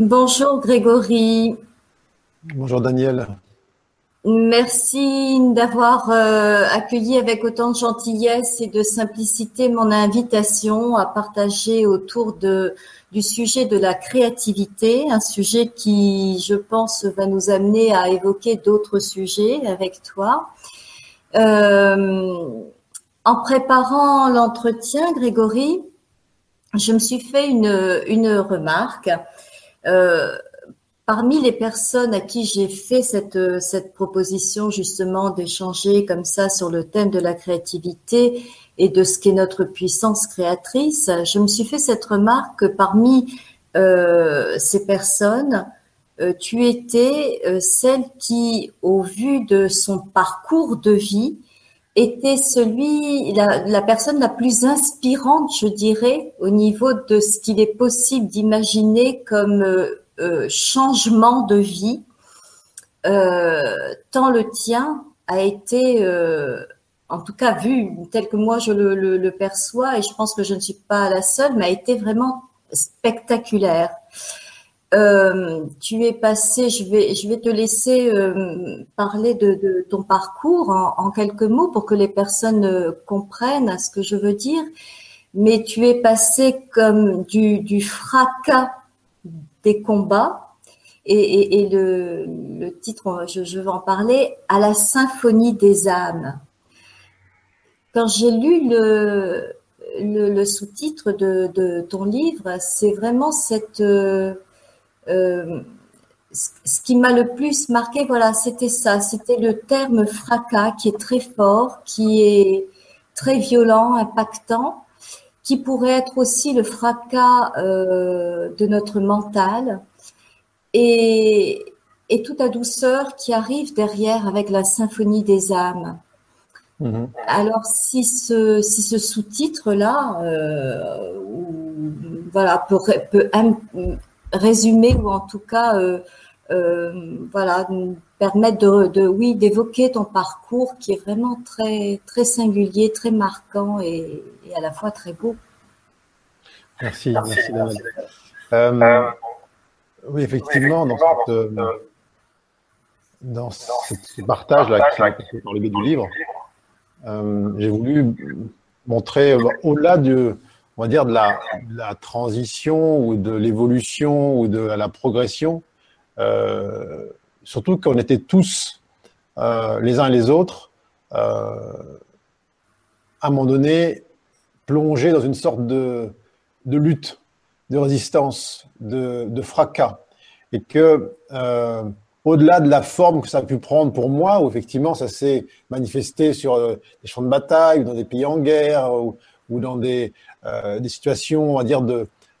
Bonjour Grégory. Bonjour Daniel. Merci d'avoir euh, accueilli avec autant de gentillesse et de simplicité mon invitation à partager autour de, du sujet de la créativité, un sujet qui, je pense, va nous amener à évoquer d'autres sujets avec toi. Euh, en préparant l'entretien, Grégory, je me suis fait une, une remarque. Euh, Parmi les personnes à qui j'ai fait cette, cette proposition justement d'échanger comme ça sur le thème de la créativité et de ce qu'est notre puissance créatrice, je me suis fait cette remarque que parmi euh, ces personnes, euh, tu étais euh, celle qui, au vu de son parcours de vie, était celui, la, personne la plus inspirante, je dirais, au niveau de ce qu'il est possible d'imaginer comme euh, euh, changement de vie, euh, tant le tien a été, en tout cas vu tel que moi je le, perçois, et je pense que je ne suis pas la seule, mais a été vraiment spectaculaire. Tu es passé, je vais, je vais te laisser parler de, ton parcours en, quelques mots pour que les personnes comprennent ce que je veux dire. Mais tu es passé comme du, fracas des combats. Et, le, titre, je, veux en parler, à la symphonie des âmes. Quand j'ai lu le, sous-titre de, ton livre, c'est vraiment cette euh, ce qui m'a le plus marqué, voilà, c'était ça, c'était le terme fracas qui est très fort, qui est très violent, impactant, qui pourrait être aussi le fracas euh, de notre mental et, et toute la douceur qui arrive derrière avec la symphonie des âmes. Mm-hmm. Alors si ce, si ce sous-titre-là, euh, voilà, peut, peut résumer ou en tout cas, euh, euh, voilà, permettre de, de oui, d'évoquer ton parcours qui est vraiment très, très singulier, très marquant et, et à la fois très beau. Merci, merci, merci euh, euh, oui, effectivement, dans, cette, euh, dans ce partage-là qui est par le biais du livre, euh, j'ai voulu montrer, au-delà de, on va dire, de la, transition ou de l'évolution ou de la progression, euh, surtout qu'on était tous, euh, les uns et les autres, à un moment donné, plongés dans une sorte de, lutte, de résistance, de, fracas. Et que, euh, au-delà de la forme que ça a pu prendre pour moi, où effectivement ça s'est manifesté sur euh, des champs de bataille, ou dans des pays en guerre, ou, dans des, euh, des situations, on va dire,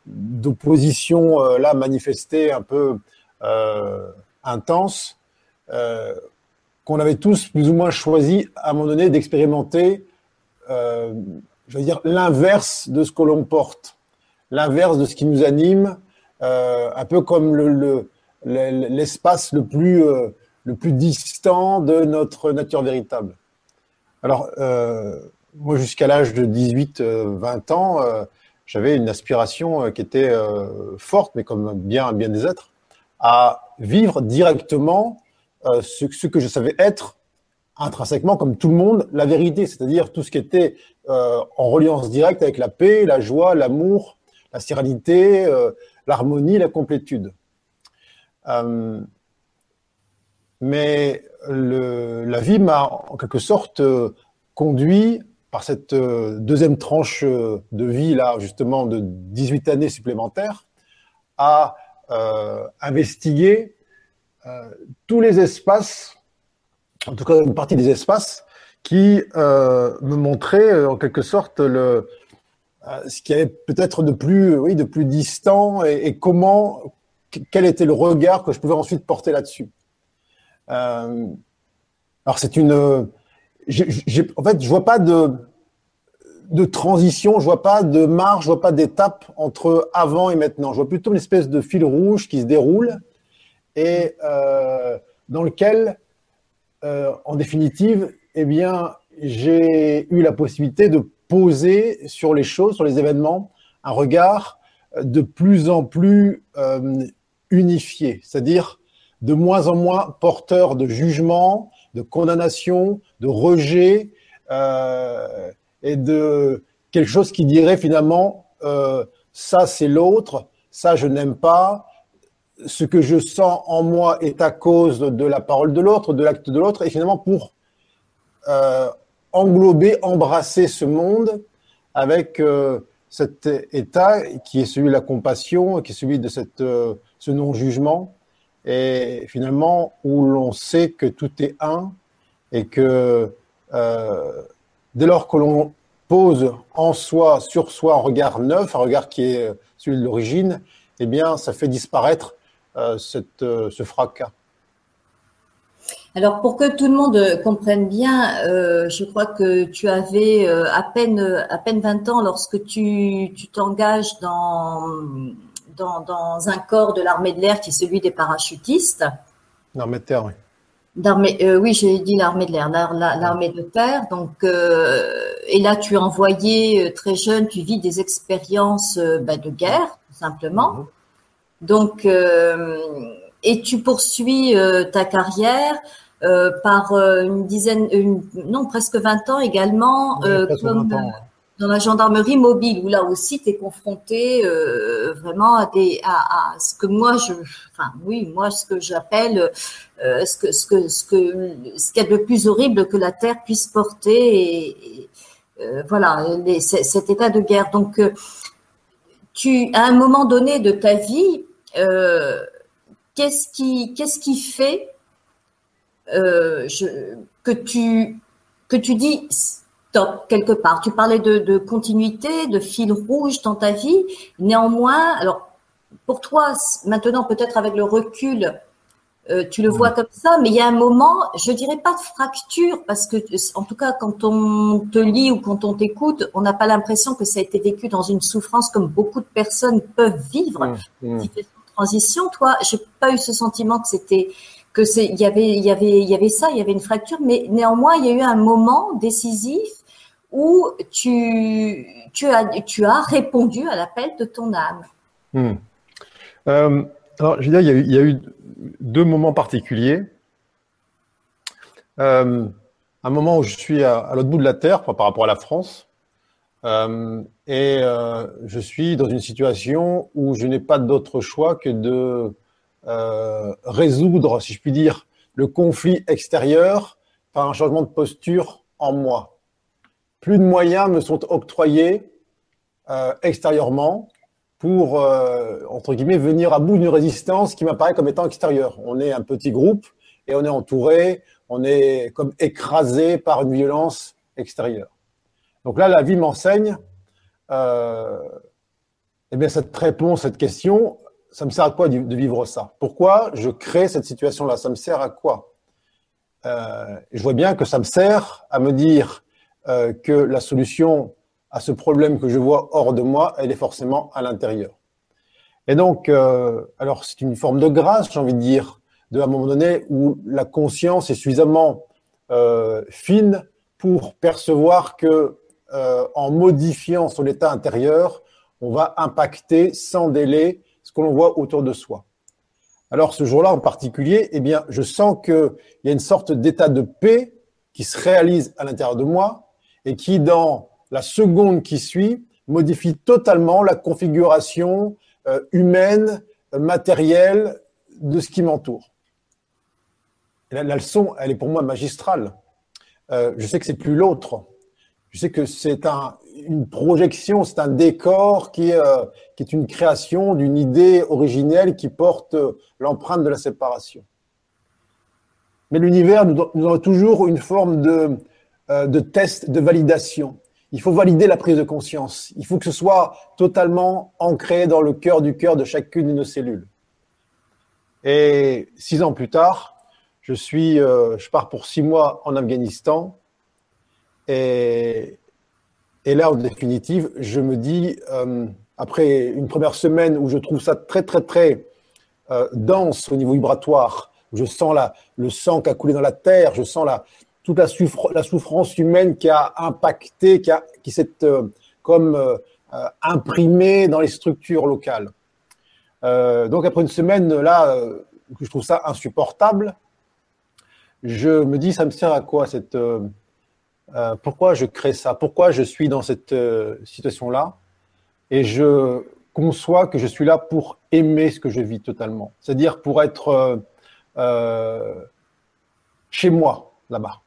d'opposition euh, là manifestée un peu euh, intense, euh, qu'on avait tous plus ou moins choisi à un moment donné d'expérimenter, je veux dire, l'inverse de ce que l'on porte l'inverse de ce qui nous anime, euh, un peu comme l'espace le, le, plus, euh, le plus distant de notre nature véritable. Alors, euh, moi, jusqu'à l'âge de 18-20 ans, euh, j'avais une aspiration euh, qui était euh, forte, mais comme bien, bien des êtres, à vivre directement ce, que je savais être intrinsèquement, comme tout le monde, la vérité, c'est-à-dire tout ce qui était en reliance directe avec la paix, la joie, l'amour, la sérénité, euh, l'harmonie, la complétude. Euh, mais la vie m'a en quelque sorte euh, conduit par cette deuxième tranche de vie, là, justement, de 18 années supplémentaires, à euh, investiguer euh, tous les espaces, en tout cas une partie des espaces, qui euh, me montraient en quelque sorte le, euh, ce qui avait peut-être de plus, oui, de plus distant et, et, comment, quel était le regard que je pouvais ensuite porter là-dessus. Euh, alors c'est une, en fait, je vois pas de, de transition, je vois pas de marge, je vois pas d'étape entre avant et maintenant. Je vois plutôt une espèce de fil rouge qui se déroule et euh, dans lequel, euh, en définitive, eh bien, j'ai eu la possibilité de poser sur les choses, sur les événements, un regard de plus en plus euh, unifié, c'est-à-dire de moins en moins porteur de jugement, de condamnation, de rejet euh, et de quelque chose qui dirait finalement euh, ça c'est l'autre, ça je n'aime pas, ce que je sens en moi est à cause de la parole de l'autre, de l'acte de l'autre, et finalement pour euh, englober, embrasser ce monde avec cet état qui est celui de la compassion, qui est celui de cette, ce non-jugement, et finalement où l'on sait que tout est un et que euh, dès lors que l'on pose en soi, sur soi, un regard neuf, un regard qui est celui de l'origine, eh bien, ça fait disparaître euh, cette, euh, ce fracas. Alors pour que tout le monde comprenne bien, euh, je crois que tu avais euh, à peine à peine 20 ans lorsque tu t'engages dans, dans, dans un corps de l'armée de l'air qui est celui des parachutistes. L'armée de terre, oui. Euh, oui, j'ai dit l'armée de l'air, l'armée de terre. Donc, euh, et là, tu es envoyé euh, très jeune, tu vis des expériences bah, de guerre, tout simplement. Mhm. Donc, et tu poursuis ta carrière par une dizaine, une, non, presque 20 ans également, comme, dans la gendarmerie mobile où là aussi tu es confronté euh, vraiment à des ce que moi je enfin oui moi ce que j'appelle euh, ce que ce que ce que ce qu'il y a de plus horrible que la terre puisse porter et, euh, voilà les, cet état de guerre. Donc tu à un moment donné de ta vie qu'est-ce qui qu'est-ce qui fait je, que tu que tu dis top quelque part. Tu parlais de, de, continuité, de fil rouge dans ta vie. Néanmoins, alors pour toi, maintenant peut-être avec le recul, euh, tu le vois comme ça, mais il y a un moment, je dirais pas de fracture, parce que en tout cas quand on te lit ou quand on t'écoute, on n'a pas l'impression que ça a été vécu dans une souffrance comme beaucoup de personnes peuvent vivre. Mmh, mmh. transition, toi, j'ai pas eu ce sentiment que c'était que c'est il y avait il y avait il y avait ça, il y avait une fracture, mais néanmoins il y a eu un moment décisif où tu, as, tu as répondu à l'appel de ton âme. Hmm. Euh, alors, je veux dire, il y, a eu, deux moments particuliers. Euh, un moment où je suis à, l'autre bout de la Terre par rapport à la France, euh, et je suis dans une situation où je n'ai pas d'autre choix que de résoudre, si je puis dire, le conflit extérieur par un changement de posture en moi plus de moyens me sont octroyés euh, extérieurement pour, euh, entre guillemets, venir à bout d'une résistance qui m'apparaît comme étant extérieure. On est un petit groupe et on est entouré, on est comme écrasé par une violence extérieure. Donc là, la vie m'enseigne, euh, eh bien, cette réponse, cette question, ça me sert à quoi de vivre ça? Pourquoi je crée cette situation-là? Ça me sert à quoi? Je vois bien que ça me sert à me dire, euh, que la solution à ce problème que je vois hors de moi, elle est forcément à l'intérieur. Et donc, euh, alors c'est une forme de grâce, j'ai envie de dire, de un moment donné où la conscience est suffisamment euh, fine pour percevoir que en modifiant son état intérieur, on va impacter sans délai ce que l'on voit autour de soi. Alors ce jour-là en particulier, eh bien, je sens qu'il y a une sorte d'état de paix qui se réalise à l'intérieur de moi, et qui, dans la seconde qui suit, modifie totalement la configuration euh, humaine, matérielle de ce qui m'entoure. La, leçon, elle est pour moi magistrale. Euh, je sais que c'est plus l'autre. Je sais que c'est un, une projection, c'est un décor qui, euh, qui est une création d'une idée originelle qui porte l'empreinte de la séparation. Mais l'univers nous, nous donne toujours une forme de, euh, de test de validation. Il faut valider la prise de conscience. Il faut que ce soit totalement ancré dans le cœur du cœur de chacune de nos cellules. Et six ans plus tard, je suis, euh, je pars pour six mois en Afghanistan. Et, là, en définitive, je me dis, euh, après une première semaine où je trouve ça très, très, très euh, dense au niveau vibratoire, je sens la, le sang qui a coulé dans la terre, je sens la, toute la, souffrance humaine qui a impacté, qui, s'est euh, comme euh, euh, imprimée dans les structures locales. donc après une semaine là, que je trouve ça insupportable, je me dis, ça me sert à quoi cette, Pourquoi je crée ça? Pourquoi je suis dans cette situation-là? Et je conçois que je suis là pour aimer ce que je vis totalement. C'est-à-dire pour être chez moi, là-bas.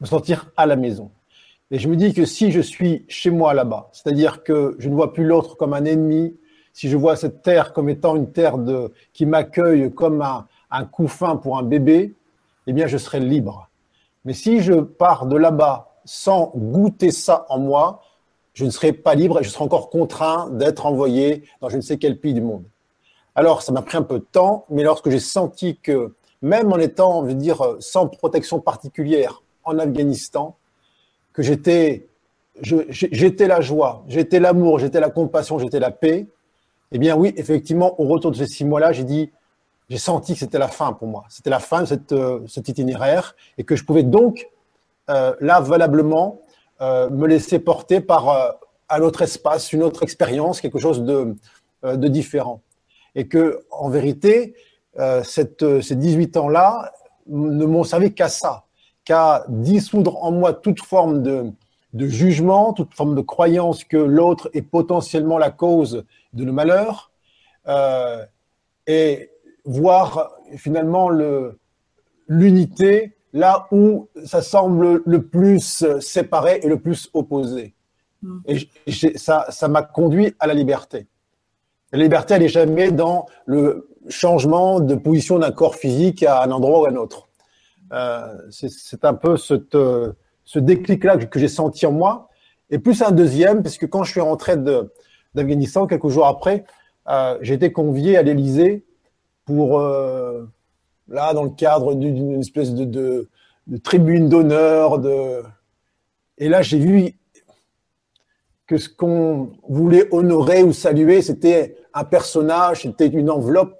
Me sentir à la maison. Et je me dis que si je suis chez moi là-bas, c'est-à-dire que je ne vois plus l'autre comme un ennemi, si je vois cette terre comme étant une terre de, qui m'accueille comme un, un couffin pour un bébé, eh bien je serai libre. Mais si je pars de là-bas sans goûter ça en moi, je ne serai pas libre et je serai encore contraint d'être envoyé dans je ne sais quel pays du monde. Alors, ça m'a pris un peu de temps, mais lorsque j'ai senti que même en étant, je veux dire, sans protection particulière en Afghanistan, que j'étais, j'étais la joie, j'étais l'amour, j'étais la compassion, j'étais la paix, eh bien oui, effectivement, au retour de ces six mois-là, j'ai dit, j'ai senti que c'était la fin pour moi. C'était la fin de cette, euh, cet itinéraire et que je pouvais donc, euh, là, valablement, euh, me laisser porter par un autre espace, une autre expérience, quelque chose de, de différent. Et que, en vérité, cette, ces 18 ans-là ne m'ont servi qu'à ça, qu'à dissoudre en moi toute forme de, de jugement, toute forme de croyance que l'autre est potentiellement la cause de le malheur, euh, et voir finalement l'unité là où ça semble le plus séparé et le plus opposé. Mm. Et ça, ça m'a conduit à la liberté. La liberté, elle n'est jamais dans le changement de position d'un corps physique à un endroit ou à un autre. Euh, c'est un peu euh, ce déclic-là que j'ai senti en moi. Et plus un deuxième, puisque quand je suis rentré d'Afghanistan, quelques jours après, euh, j'ai été convié à l'Élysée pour, euh, là, dans le cadre d'une espèce de, tribune d'honneur. Et là, j'ai vu que ce qu'on voulait honorer ou saluer, c'était un personnage, c'était une enveloppe,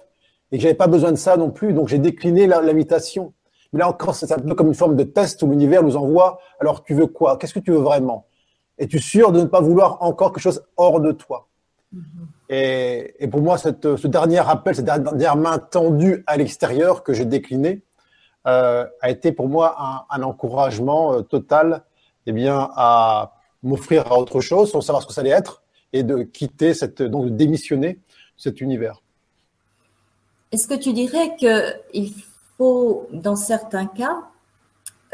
et que j'avais pas besoin de ça non plus. Donc j'ai décliné l'invitation. Mais là encore, c'est un peu comme une forme de test où l'univers nous envoie. Alors, tu veux quoi? Qu'est-ce que tu veux vraiment? Es-tu sûr de ne pas vouloir encore quelque chose hors de toi? Mm-hmm. et, et, pour moi, cette, ce dernier appel, cette dernière main tendue à l'extérieur que j'ai décliné, euh, a été pour moi un, un encouragement euh, total eh bien, à m'offrir à autre chose sans savoir ce que ça allait être et de quitter cette, donc de démissionner cet univers. Est-ce que tu dirais qu'il dans certains cas,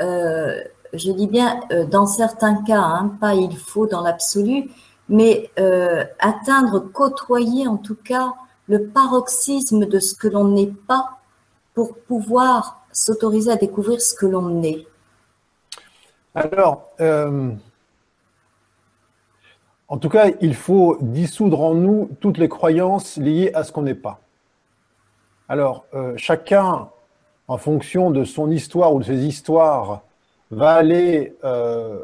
euh, je dis bien euh, dans certains cas, hein, pas il faut dans l'absolu, mais euh, atteindre, côtoyer en tout cas le paroxysme de ce que l'on n'est pas pour pouvoir s'autoriser à découvrir ce que l'on est. Alors, en tout cas, il faut dissoudre en nous toutes les croyances liées à ce qu'on n'est pas. Alors, chacun en fonction de son histoire ou de ses histoires, va aller euh,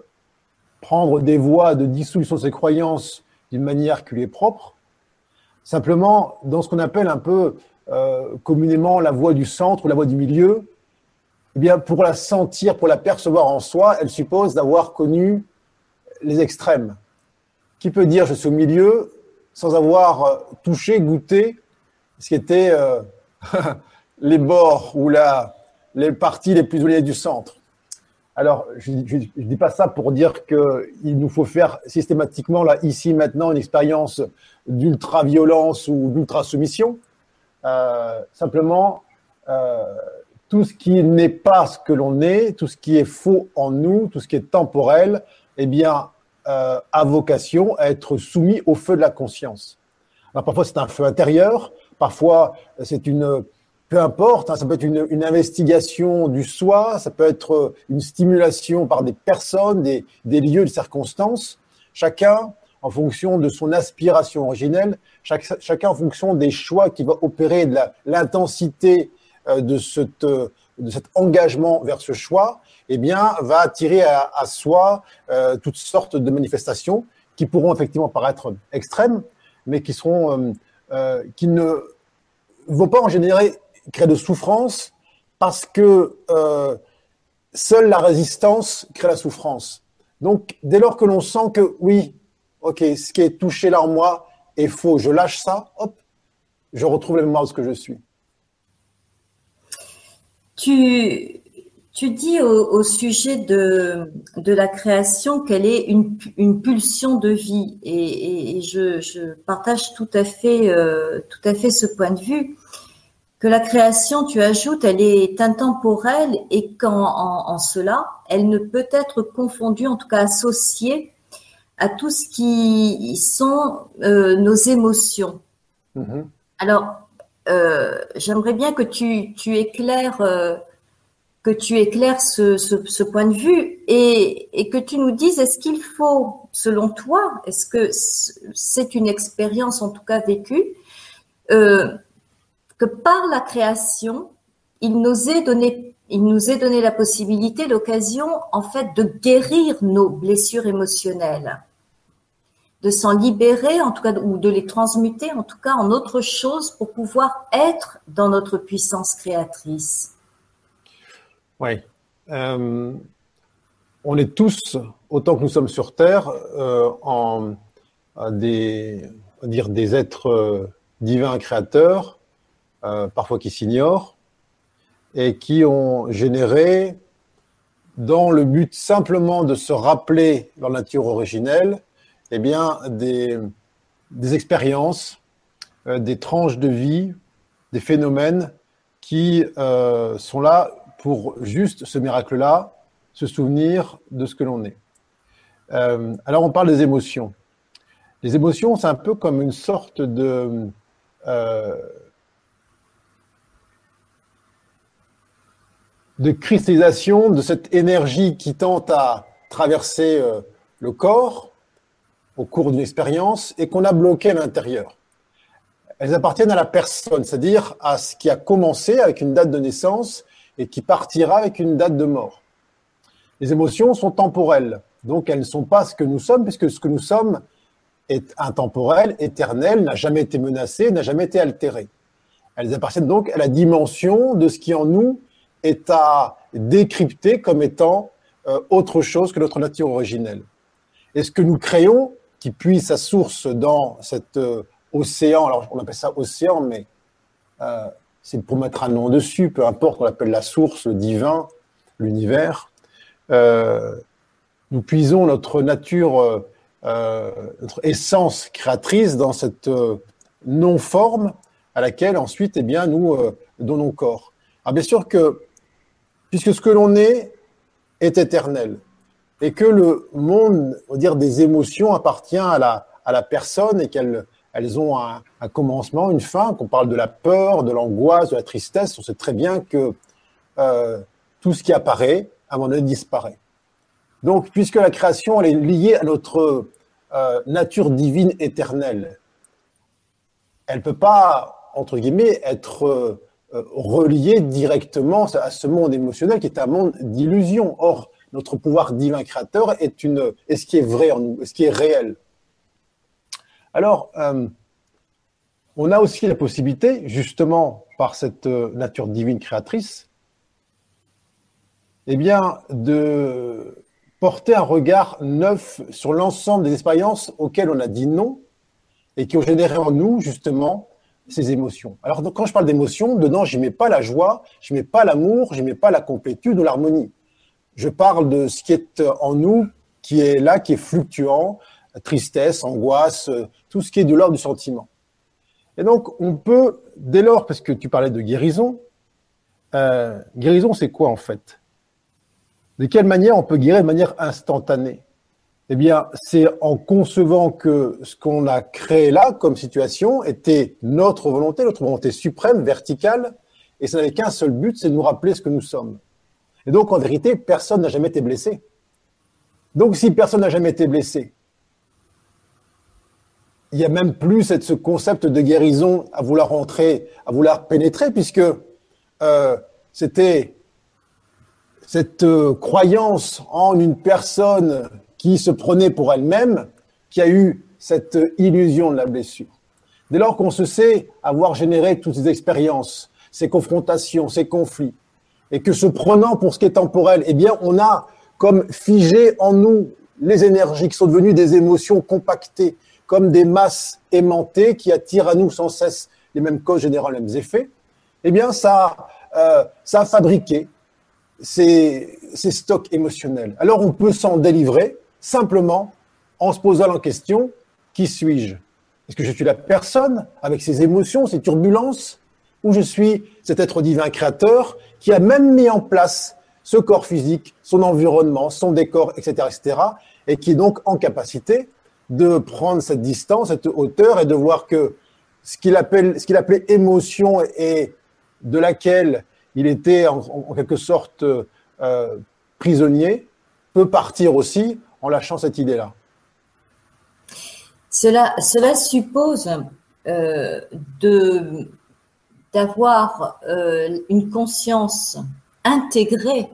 prendre des voies de dissolution de ses croyances d'une manière qui lui est propre, simplement dans ce qu'on appelle un peu euh, communément la voie du centre ou la voie du milieu, eh bien, pour la sentir, pour la percevoir en soi, elle suppose d'avoir connu les extrêmes. Qui peut dire je suis au milieu sans avoir euh, touché, goûté ce qui était les bords ou la, les parties les plus éloignées du centre. Alors, je ne dis pas ça pour dire qu'il nous faut faire systématiquement, là, ici, maintenant, une expérience d'ultra-violence ou d'ultra-soumission. Euh, simplement, euh, tout ce qui n'est pas ce que l'on est, tout ce qui est faux en nous, tout ce qui est temporel, eh bien, euh, a vocation à être soumis au feu de la conscience. Alors, parfois, c'est un feu intérieur, parfois, c'est une peu importe, hein, ça peut être une, investigation du soi, ça peut être euh, une stimulation par des personnes, des, lieux, des circonstances, chacun en fonction de son aspiration originelle, chacun en fonction des choix qui va opérer de l'intensité euh, de, euh, de cet engagement vers ce choix, eh bien, va attirer à, soi toutes sortes de manifestations qui pourront effectivement paraître extrêmes, mais qui seront, qui ne vont pas en générer crée de souffrance parce que euh, seule la résistance crée la souffrance. Donc, dès lors que l'on sent que oui, ok, ce qui est touché là en moi est faux, je lâche ça, hop, je retrouve la mémoire de ce que je suis. Tu, tu dis au, sujet de, de la création qu'elle est une, une pulsion de vie et, et je, je, partage tout à fait euh, tout à fait ce point de vue que la création, tu ajoutes, elle est intemporelle et qu'en en, cela, elle ne peut être confondue, en tout cas associée à tout ce qui sont euh, nos émotions. Mm-hmm. Alors, euh, j'aimerais bien que tu, tu éclaires que tu éclaires ce, ce, ce point de vue et, et, que tu nous dises est-ce qu'il faut, selon toi, est-ce que c'est une expérience en tout cas vécue, euh, que par la création, il nous est donné, il nous est donné la possibilité, l'occasion, en fait, de guérir nos blessures émotionnelles, de s'en libérer, en tout cas, ou de les transmuter, en tout cas, en autre chose pour pouvoir être dans notre puissance créatrice. Oui. Euh, on est tous, autant que nous sommes sur Terre, euh, en des, dire des êtres euh, divins créateurs, parfois qui s'ignorent, et qui ont généré, dans le but simplement de se rappeler leur nature originelle, eh bien, des, des expériences, des tranches de vie, des phénomènes qui sont là pour juste ce miracle-là, se souvenir de ce que l'on est. Euh, alors on parle des émotions. Les émotions, c'est un peu comme une sorte de... Euh, de cristallisation de cette énergie qui tente à traverser euh, le corps au cours d'une expérience et qu'on a bloqué à l'intérieur. Elles appartiennent à la personne, c'est-à-dire à ce qui a commencé avec une date de naissance et qui partira avec une date de mort. Les émotions sont temporelles, donc elles ne sont pas ce que nous sommes, puisque ce que nous sommes est intemporel, éternel, n'a jamais été menacé, n'a jamais été altéré. Elles appartiennent donc à la dimension de ce qui en nous est à décrypter comme étant euh, autre chose que notre nature originelle. Et ce que nous créons, qui puise sa source dans cet euh, océan, alors on appelle ça océan, mais euh, c'est pour mettre un nom dessus, peu importe, on l'appelle la source, le divin, l'univers. Nous puisons notre nature, notre essence créatrice dans cette non-forme à laquelle ensuite, eh bien, nous donnons corps. Alors bien sûr que, puisque ce que l'on est est éternel, et que le monde, dire, des émotions appartient à la, personne et qu'elle elles ont un, commencement, une fin, qu'on parle de la peur, de l'angoisse, de la tristesse, on sait très bien que euh, tout ce qui apparaît, à un moment disparaît. Donc, puisque la création, elle est liée à notre euh, nature divine éternelle, elle ne peut pas, entre guillemets, être euh, reliée directement à ce monde émotionnel qui est un monde d'illusion. Or, notre pouvoir divin créateur est, une, est ce qui est vrai en nous, est ce qui est réel. Alors, euh, on a aussi la possibilité, justement, par cette euh, nature divine créatrice, eh bien, de porter un regard neuf sur l'ensemble des expériences auxquelles on a dit non et qui ont généré en nous, justement, ces émotions. Alors, quand je parle d'émotions, dedans, je mets pas la joie, je mets pas l'amour, je mets pas la complétude ou l'harmonie. Je parle de ce qui est en nous, qui est là, qui est fluctuant, tristesse, angoisse, euh, tout ce qui est de l'ordre du sentiment. Et donc, on peut, dès lors, parce que tu parlais de guérison, euh, guérison, c'est quoi en fait? De quelle manière on peut guérir de manière instantanée? Eh bien, c'est en concevant que ce qu'on a créé là comme situation était notre volonté, notre volonté suprême, verticale, et ça n'avait qu'un seul but, c'est de nous rappeler ce que nous sommes. Et donc, en vérité, personne n'a jamais été blessé. Donc, si personne n'a jamais été blessé, il y a même plus ce concept de guérison à vouloir entrer, à vouloir pénétrer, puisque euh, c'était cette euh, croyance en une personne qui se prenait pour elle-même qui a eu cette illusion de la blessure. Dès lors qu'on se sait avoir généré toutes ces expériences, ces confrontations, ces conflits, et que se prenant pour ce qui est temporel, eh bien, on a comme figé en nous les énergies qui sont devenues des émotions compactées, comme des masses aimantées qui attirent à nous sans cesse les mêmes causes générales, les mêmes effets, eh bien, ça, euh, ça a fabriqué ces, ces stocks émotionnels. Alors, on peut s'en délivrer simplement en se posant la question qui suis-je? Est-ce que je suis la personne avec ses émotions, ses turbulences, ou je suis cet être divin créateur qui a même mis en place ce corps physique, son environnement, son décor, etc., etc., et qui est donc en capacité de prendre cette distance, cette hauteur, et de voir que ce qu'il appelle, ce qu'il appelait émotion et de laquelle il était en, quelque sorte euh, prisonnier, peut partir aussi en lâchant cette idée-là. Cela, cela suppose euh, d'avoir euh, une conscience intégrée,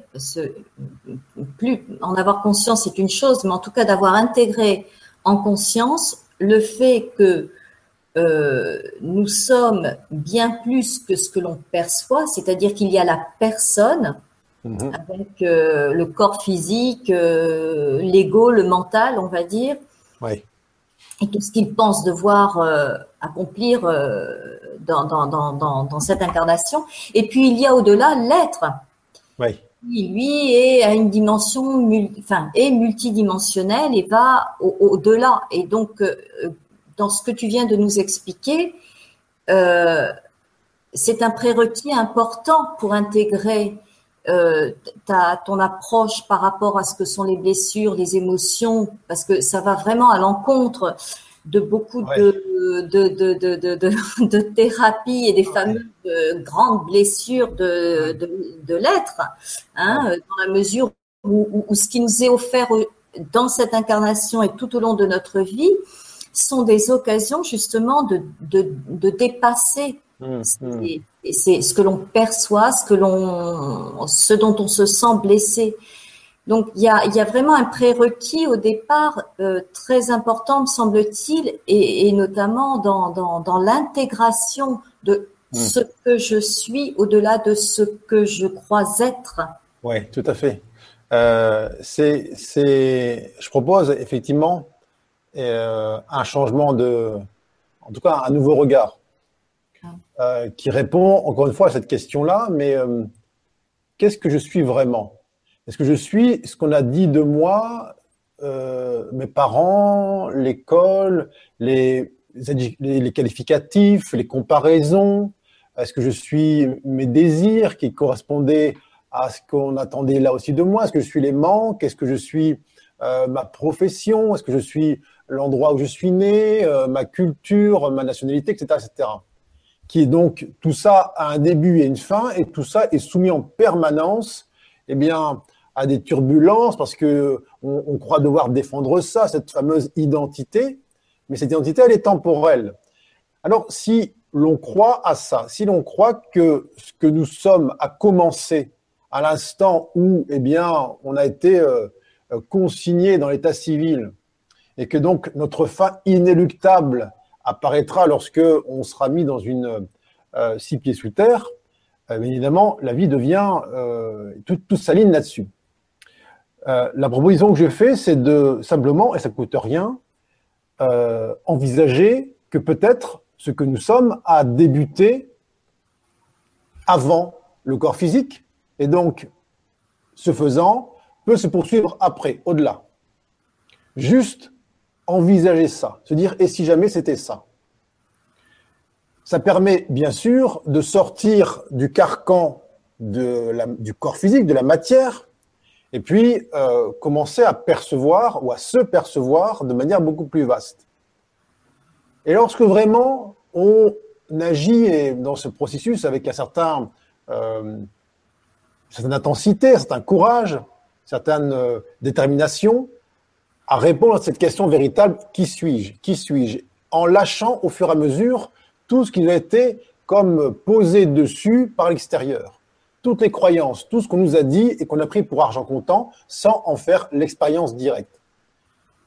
plus en avoir conscience c'est une chose, mais en tout cas d'avoir intégré en conscience le fait que euh, nous sommes bien plus que ce que l'on perçoit, c'est-à-dire qu'il y a la personne mhm. avec euh, le corps physique, euh, l'ego, le mental, on va dire, oui. et tout ce qu'il pense devoir accomplir dans, dans, dans, dans, cette incarnation. Et puis il y a au-delà l'être. Oui. Qui, lui, est à une dimension, enfin, est multidimensionnel et va au-delà. et donc, euh, dans ce que tu viens de nous expliquer, euh, c'est un prérequis important pour intégrer euh, ta, ton approche par rapport à ce que sont les blessures, les émotions, parce que ça va vraiment à l'encontre de beaucoup de, de, de, de, de, thérapie et des fameuses grandes blessures de, de, l'être, hein, dans la mesure où, où, ce qui nous est offert dans cette incarnation et tout au long de notre vie sont des occasions justement de, de, de dépasser. C'est ce que l'on perçoit, ce que l'on, ce dont on se sent blessé. Donc il y a, y a vraiment un prérequis au départ euh, très important, me semble-t-il, et, et, notamment dans, dans, dans l'intégration de hmm. ce que je suis au-delà de ce que je crois être. Oui, tout à fait. Euh, c'est, c'est, je propose effectivement euh, un changement de, en tout cas un nouveau regard. Euh, qui répond encore une fois à cette question-là. Mais euh, qu'est-ce que je suis vraiment? Est-ce que je suis ce qu'on a dit de moi, euh, mes parents, l'école, les, qualificatifs, les comparaisons? Est-ce que je suis mes désirs qui correspondaient à ce qu'on attendait là aussi de moi? Est-ce que je suis les manques? Est-ce que je suis ma profession? Est-ce que je suis l'endroit où je suis né, ma culture, ma nationalité, etc., etc. Qui est donc tout ça a un début et une fin, et tout ça est soumis en permanence, eh bien, à des turbulences parce que on, croit devoir défendre ça, cette fameuse identité, mais cette identité, elle est temporelle. Alors, si l'on croit à ça, si l'on croit que ce que nous sommes a commencé à l'instant où, eh bien, on a été euh, consigné dans l'état civil et que donc notre fin inéluctable apparaîtra lorsque on sera mis dans une euh, six pieds sous terre, euh, évidemment, la vie devient euh, tout, tout s'aligne là-dessus. Euh, la proposition que je fais, c'est de simplement, et ça ne coûte rien, envisager que peut-être ce que nous sommes a débuté avant le corps physique, et donc, ce faisant, peut se poursuivre après, au-delà. Juste envisager ça, se dire, et si jamais c'était ça? Ça permet bien sûr de sortir du carcan du corps physique, de la matière, et puis euh, commencer à percevoir ou à se percevoir de manière beaucoup plus vaste. Et lorsque vraiment on agit dans ce processus avec un certain, euh, certaine intensité, un certain courage, certaine euh, détermination, à répondre à cette question véritable qui suis-je Qui suis-je En lâchant au fur et à mesure tout ce qui a été comme posé dessus par l'extérieur toutes les croyances, tout ce qu'on nous a dit et qu'on a pris pour argent comptant sans en faire l'expérience directe.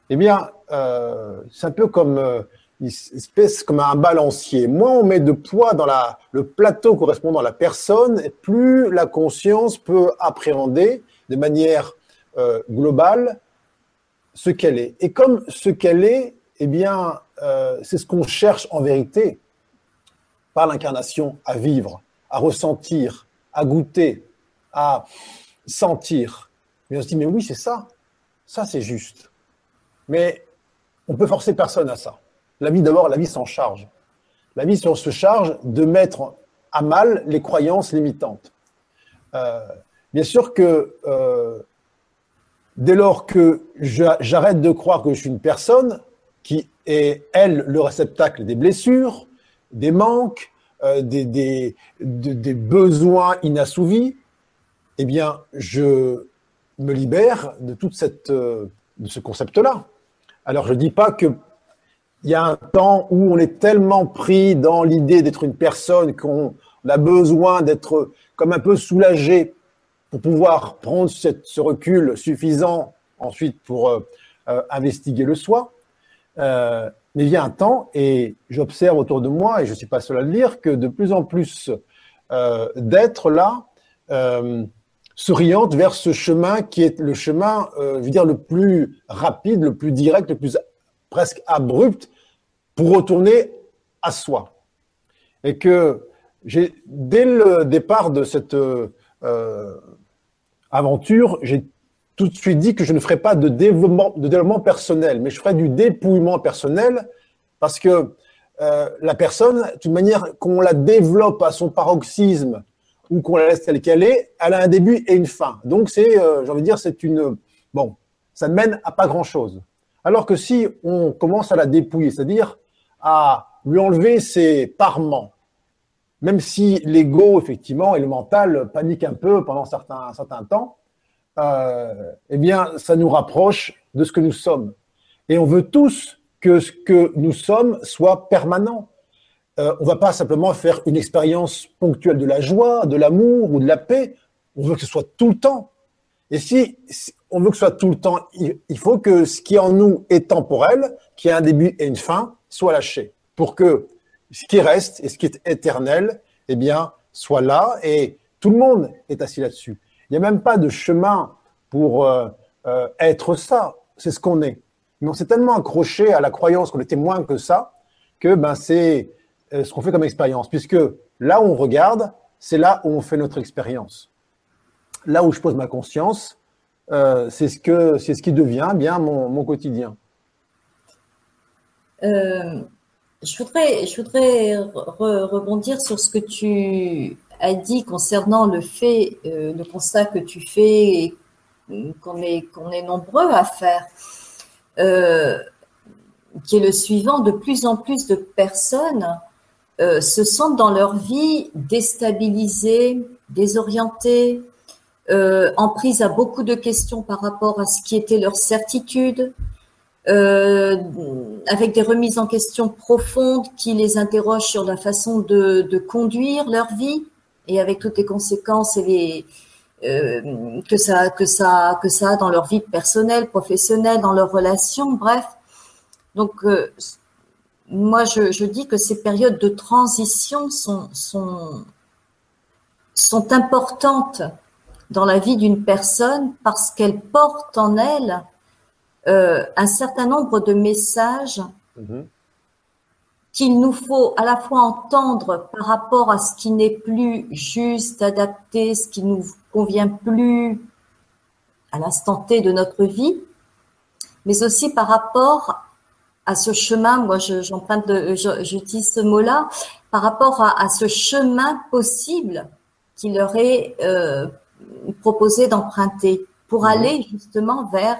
Eh bien, euh, c'est un peu comme euh, espèce comme un balancier. Moins on met de poids dans la, le plateau correspondant à la personne, plus la conscience peut appréhender de manière euh, globale ce qu'elle est. Et comme ce qu'elle est, eh bien, c'est ce qu'on cherche en vérité par l'incarnation à vivre, à ressentir, à goûter, à sentir. Mais on se dit, mais oui, c'est ça. Ça, c'est juste. Mais on peut forcer personne à ça. La vie, d'abord, la vie s'en charge. La vie se charge de mettre à mal les croyances limitantes. Euh, bien sûr que euh, dès lors que j'arrête de croire que je suis une personne qui est, elle, le réceptacle des blessures, des manques, euh, des, besoins inassouvis, eh bien, je me libère de toute de ce concept-là. Alors, je ne dis pas que il y a un temps où on est tellement pris dans l'idée d'être une personne qu'on a besoin d'être comme un peu soulagé pour pouvoir prendre ce recul suffisant ensuite pour euh, euh, investiguer le soi. Euh, mais il y a un temps, et j'observe autour de moi, et je ne suis pas seul à le dire, que de plus en plus d'êtres là s'orientent vers ce chemin qui est le chemin, je veux dire, le plus rapide, le plus direct, le plus presque abrupt pour retourner à soi. Et que dès le départ de cette aventure, j'ai tout de suite dit que je ne ferais pas de développement, de développement personnel, mais je ferais du dépouillement personnel parce que euh, la personne, toute manière, qu'on la développe à son paroxysme ou qu'on la laisse telle qu'elle est, elle a un début et une fin. Donc c'est, euh, j'ai envie de dire, c'est une bon, ça ne mène à pas grand chose. Alors que si on commence à la dépouiller, c'est-à-dire à lui enlever ses parements, même si l'ego, effectivement, et le mental paniquent un peu pendant certains, un certain temps, euh, eh bien, ça nous rapproche de ce que nous sommes. Et on veut tous que ce que nous sommes soit permanent. Euh, on ne va pas simplement faire une expérience ponctuelle de la joie, de l'amour ou de la paix. On veut que ce soit tout le temps. Et si, on veut que ce soit tout le temps, il, faut que ce qui en nous est temporel, qui a un début et une fin, soit lâché. Pour que ce qui reste et ce qui est éternel, eh bien, soit là. Et tout le monde est assis là-dessus. Il n'y a même pas de chemin pour euh, euh, être ça. C'est ce qu'on est. Mais on s'est tellement accroché à la croyance qu'on était moins que ça que ben c'est euh, ce qu'on fait comme expérience. Puisque là où on regarde, c'est là où on fait notre expérience. Là où je pose ma conscience, c'est ce ce qui devient bien mon, mon quotidien. Je voudrais, rebondir sur ce que tu as dit concernant le fait, euh, le constat que tu fais qu'on est, qu'on est nombreux à faire, euh, qui est le suivant, de plus en plus de personnes euh, se sentent dans leur vie déstabilisées, désorientées, en prise à beaucoup de questions par rapport à ce qui était leur certitude, euh, avec des remises en question profondes qui les interrogent sur la façon de, de conduire leur vie et avec toutes les conséquences et les, euh, que ça que ça que ça a dans leur vie personnelle, professionnelle, dans leurs relations, bref. Donc euh, moi je, je, dis que ces périodes de transition sont sont sont importantes dans la vie d'une personne parce qu'elles portent en elles euh, un certain nombre de messages mhm. qu'il nous faut à la fois entendre par rapport à ce qui n'est plus juste, adapté, ce qui nous convient plus à l'instant T de notre vie, mais aussi par rapport à ce chemin, moi j'emprunte, je, j'utilise ce mot-là, par rapport à, ce chemin possible qui leur est euh, proposé d'emprunter pour mhm. aller justement vers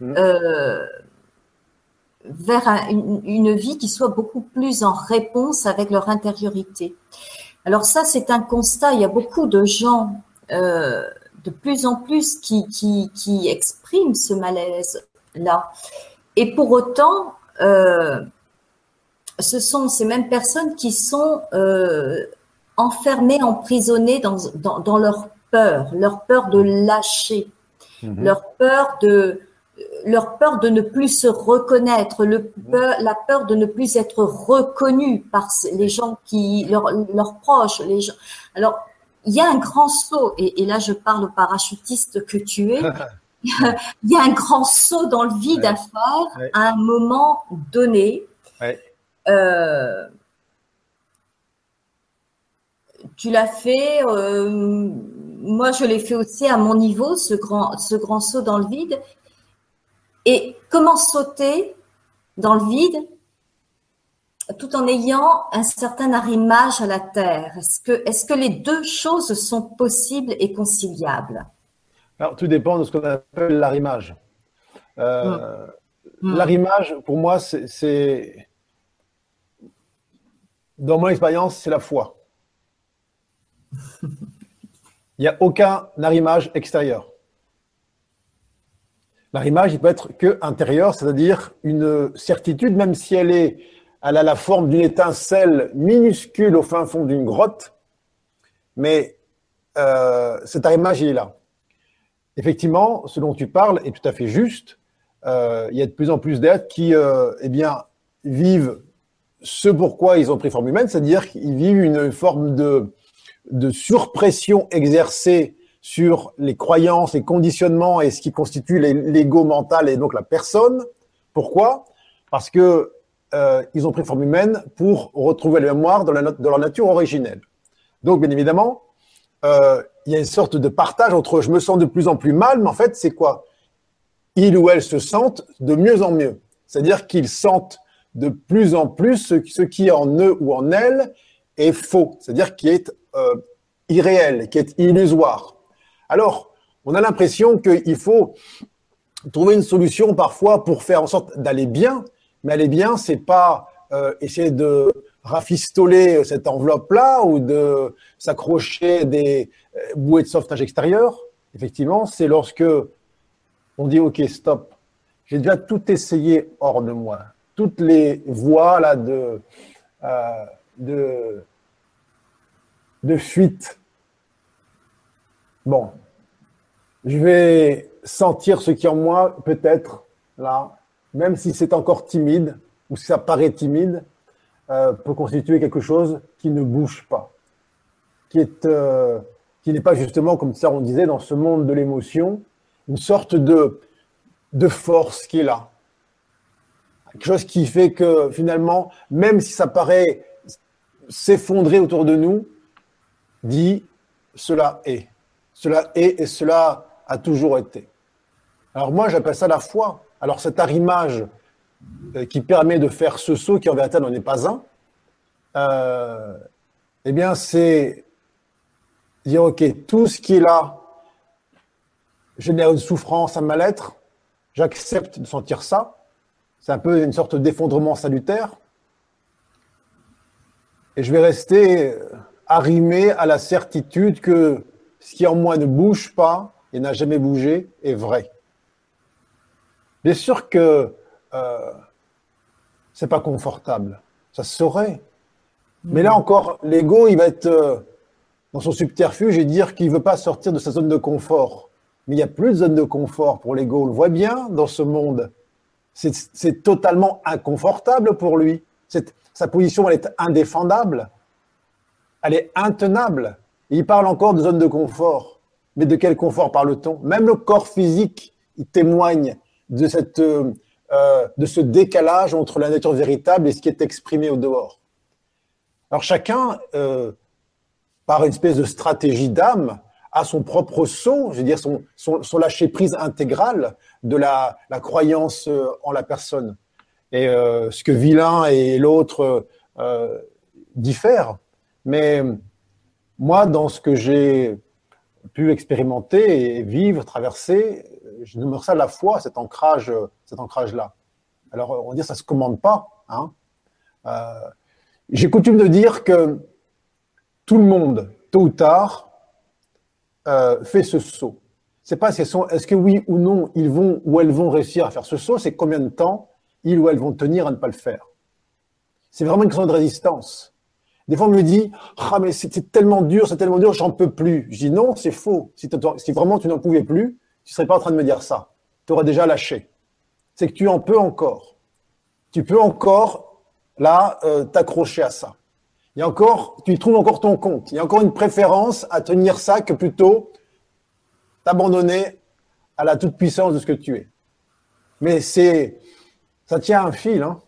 mhm. euh, vers une, vie qui soit beaucoup plus en réponse avec leur intériorité. Alors ça, c'est un constat. Il y a beaucoup de gens euh, de plus en plus qui, qui, qui expriment ce malaise-là. Et pour autant, euh, ce sont ces mêmes personnes qui sont euh, enfermées, emprisonnées dans, dans, dans leur peur, leur peur de lâcher, Mhm. leur peur de leur peur de ne plus se reconnaître, le peur, la peur de ne plus être reconnu par les gens qui leurs proches, les gens. Alors il y a un grand saut et, là je parle au parachutiste que tu es. il y a un grand saut dans le vide à faire à un moment donné. Euh, tu l'as fait. Euh, moi, je l'ai fait aussi à mon niveau, ce grand, ce grand saut dans le vide. Et comment sauter dans le vide tout en ayant un certain arrimage à la terre? Est-ce que, est que les deux choses sont possibles et conciliables? Alors, tout dépend de ce qu'on appelle l'arrimage. Euh, mm. L'arrimage, pour moi, c'est. Dans mon expérience, c'est la foi. Il n'y a aucun arrimage extérieur. L'arrimage, il peut être que intérieur, c'est-à-dire une certitude, même si elle est, elle a la forme d'une étincelle minuscule au fin fond d'une grotte, mais euh, cet arrimage, il est là. Effectivement, ce dont tu parles est tout à fait juste. Euh, il y a de plus en plus d'êtres qui, euh, eh bien, vivent ce pourquoi ils ont pris forme humaine, c'est-à-dire qu'ils vivent une forme de, de surpression exercée sur les croyances, les conditionnements et ce qui constitue l'ego mental et donc la personne. Pourquoi? Parce que euh, ils ont pris forme humaine pour retrouver la mémoire de, la, leur nature originelle. Donc, bien évidemment, euh, il y a une sorte de partage entre je me sens de plus en plus mal, mais en fait, c'est quoi? Ils ou elles se sentent de mieux en mieux. C'est-à-dire qu'ils sentent de plus en plus ce, ce qui en eux ou en elles est faux, c'est-à-dire qui est euh, irréel, qui est illusoire. Alors, on a l'impression qu'il faut trouver une solution parfois pour faire en sorte d'aller bien, mais aller bien, c'est pas euh, essayer de rafistoler cette enveloppe-là ou de s'accrocher des euh, bouées de sauvetage extérieur. Effectivement, c'est lorsque on dit OK, stop. J'ai déjà tout essayé hors de moi, toutes les voies là de de de fuite. Bon, je vais sentir ce qui en moi, peut-être, là, même si c'est encore timide, ou si ça paraît timide, euh, peut constituer quelque chose qui ne bouge pas, qui est, euh, qui n'est pas justement, comme ça on disait, dans ce monde de l'émotion, une sorte de, de force qui est là. Quelque chose qui fait que finalement, même si ça paraît s'effondrer autour de nous, dit cela est. Cela est et cela a toujours été. Alors moi, j'appelle ça la foi. Alors cet arrimage euh, qui permet de faire ce saut qui en vérité n'en est pas un, euh, eh bien c'est dire, OK, tout ce qui est là génère une souffrance, un mal-être, j'accepte de sentir ça, c'est un peu une sorte d'effondrement salutaire, et je vais rester arrimé à la certitude que ce qui en moi ne bouge pas et n'a jamais bougé est vrai. Bien sûr que euh, c'est pas confortable, ça se saurait. Mais là encore, l'ego, il va être euh, dans son subterfuge et dire qu'il veut pas sortir de sa zone de confort. Mais il n'y a plus de zone de confort pour l'ego. On le voit bien dans ce monde. C'est totalement inconfortable pour lui. Sa position, elle est indéfendable elle est intenable. Il parle encore de zone de confort. Mais de quel confort parle-t-on? Même le corps physique, témoigne euh, euh, de ce décalage entre la nature véritable et ce qui est exprimé au dehors. Alors chacun, euh, par une espèce de stratégie d'âme, a son propre saut, je veux dire son, son, lâcher prise intégral de la, la croyance en la personne. Et ce que vilain et l'autre diffèrent, mais moi, dans ce que j'ai pu expérimenter et vivre, traverser, je demeure ça la foi, cet ancrage, cet ancrage-là. Alors, on dire, ça se commande pas. Hein. Euh, j'ai coutume de dire que tout le monde, tôt ou tard, euh, fait ce saut. C'est pas est-ce que oui ou non ils vont ou elles vont réussir à faire ce saut, c'est combien de temps ils ou elles vont tenir à ne pas le faire. C'est vraiment une question de résistance. Des fois, on me dit Ah, mais c'est tellement dur, c'est tellement dur, j'en peux plus. Je dis Non, c'est faux. Si, vraiment tu n'en pouvais plus, tu ne serais pas en train de me dire ça. Tu aurais déjà lâché. C'est que tu en peux encore. Tu peux encore, là, euh, t'accrocher à ça. Il encore, tu y trouves encore ton compte. Il y a encore une préférence à tenir ça que plutôt t'abandonner à la toute-puissance de ce que tu es. Mais c'est, ça tient un fil, hein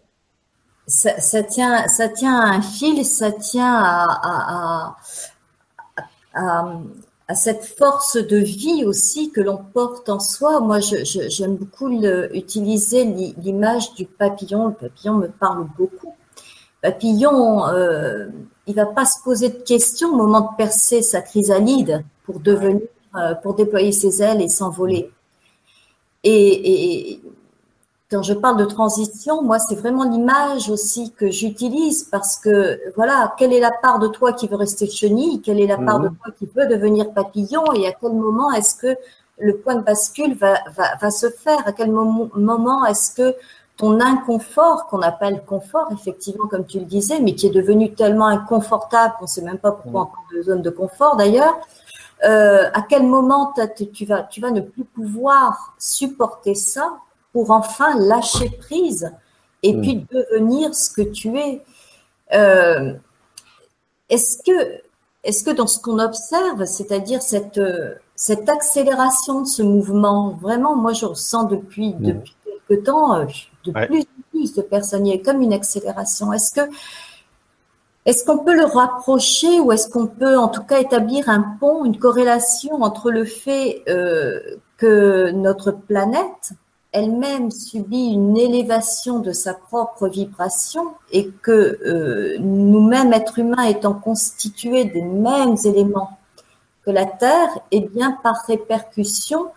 ça, tient, ça tient à un fil, ça tient à, à, cette force de vie aussi que l'on porte en soi. Moi, j'aime beaucoup utiliser l'image du papillon. Le papillon me parle beaucoup. Papillon, euh, il va pas se poser de questions au moment de percer sa chrysalide pour devenir, euh, pour déployer ses ailes et s'envoler. Et, et, quand je parle de transition, moi, c'est vraiment l'image aussi que j'utilise parce que, voilà, quelle est la part de toi qui veut rester chenille, quelle est la part de mhm. toi qui veut devenir papillon? Et à quel moment est-ce que le point de bascule va, va, va se faire, à quel moment est-ce que ton inconfort, qu'on appelle confort, effectivement, comme tu le disais, mais qui est devenu tellement inconfortable qu'on ne sait même pas pourquoi on parle de zone de confort d'ailleurs, euh, à quel moment tu vas, tu vas ne plus pouvoir supporter ça pour enfin lâcher prise et puis hmm. devenir ce que tu es. Euh, est-ce que, est-ce que dans ce qu'on observe, c'est-à-dire cette, cette accélération de ce mouvement, vraiment, moi je ressens depuis, hmm. depuis quelque temps, euh, de plus en plus de personnes, il y a comme une accélération. Est-ce que est-ce qu'on peut le rapprocher ou est-ce qu'on peut en tout cas établir un pont, une corrélation entre le fait euh, que notre planète elle-même subit une élévation de sa propre vibration et que euh, nous-mêmes, êtres humains, étant constitués des mêmes éléments que la Terre, et eh bien par répercussion,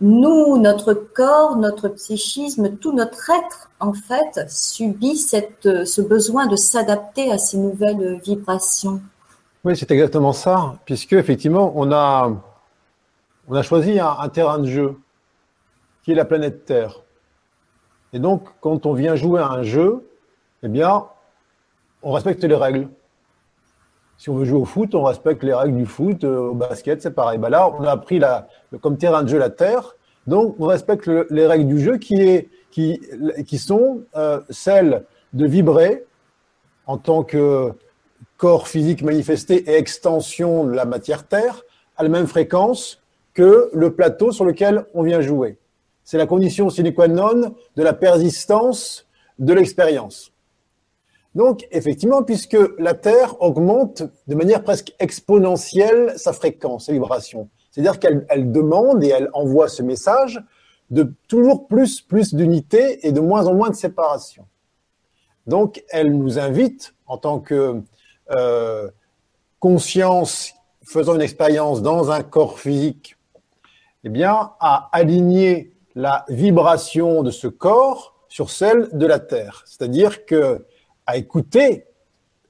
nous, notre corps, notre psychisme, tout notre être, en fait, subit cette, ce besoin de s'adapter à ces nouvelles vibrations. Oui, c'est exactement ça, puisque effectivement, on a, on a choisi un, terrain de jeu qui est la planète Terre. Et donc, quand on vient jouer à un jeu, eh bien, on respecte les règles. Si on veut jouer au foot, on respecte les règles du foot. Euh, au basket, c'est pareil. Bah là, on a pris la, comme terrain de jeu la terre. Donc, on respecte les règles du jeu qui sont euh, celles de vibrer en tant que corps physique manifesté et extension de la matière terre à la même fréquence que le plateau sur lequel on vient jouer. C'est la condition sine qua non de la persistance de l'expérience. Donc, effectivement, puisque la Terre augmente de manière presque exponentielle sa fréquence, sa vibration, c'est-à-dire qu'elle demande et elle envoie ce message de toujours plus, plus d'unité et de moins en moins de séparation. Donc, elle nous invite, en tant que euh, conscience faisant une expérience dans un corps physique, eh bien, à aligner la vibration de ce corps sur celle de la Terre. C'est-à-dire que à écouter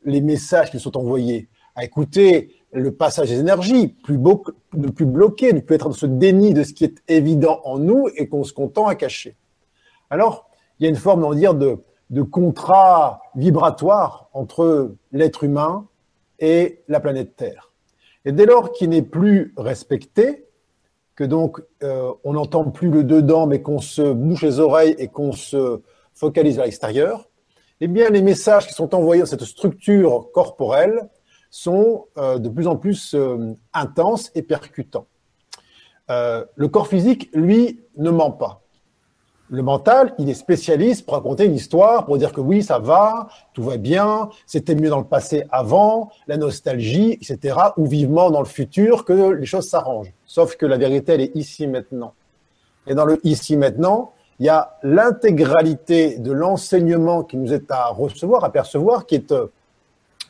les messages qui sont envoyés, à écouter le passage des énergies, plus ne plus bloquer, ne plus être dans ce déni de ce qui est évident en nous et qu'on se contente à cacher. Alors, il y a une forme, on va dire, de, de contrat vibratoire entre l'être humain et la planète Terre. Et dès lors qu'il n'est plus respecté, que donc euh, on n'entend plus le dedans, mais qu'on se bouche les oreilles et qu'on se focalise à l'extérieur, eh bien, les messages qui sont envoyés dans cette structure corporelle sont euh, de plus en plus euh, intenses et percutants. Le corps physique, lui, ne ment pas. Le mental, il est spécialiste pour raconter une histoire, pour dire que oui, ça va, tout va bien, c'était mieux dans le passé avant, la nostalgie, etc., ou vivement dans le futur que les choses s'arrangent. Sauf que la vérité, elle est ici maintenant. Et dans le ici maintenant, il y a l'intégralité de l'enseignement qui nous est à recevoir, à percevoir, qui est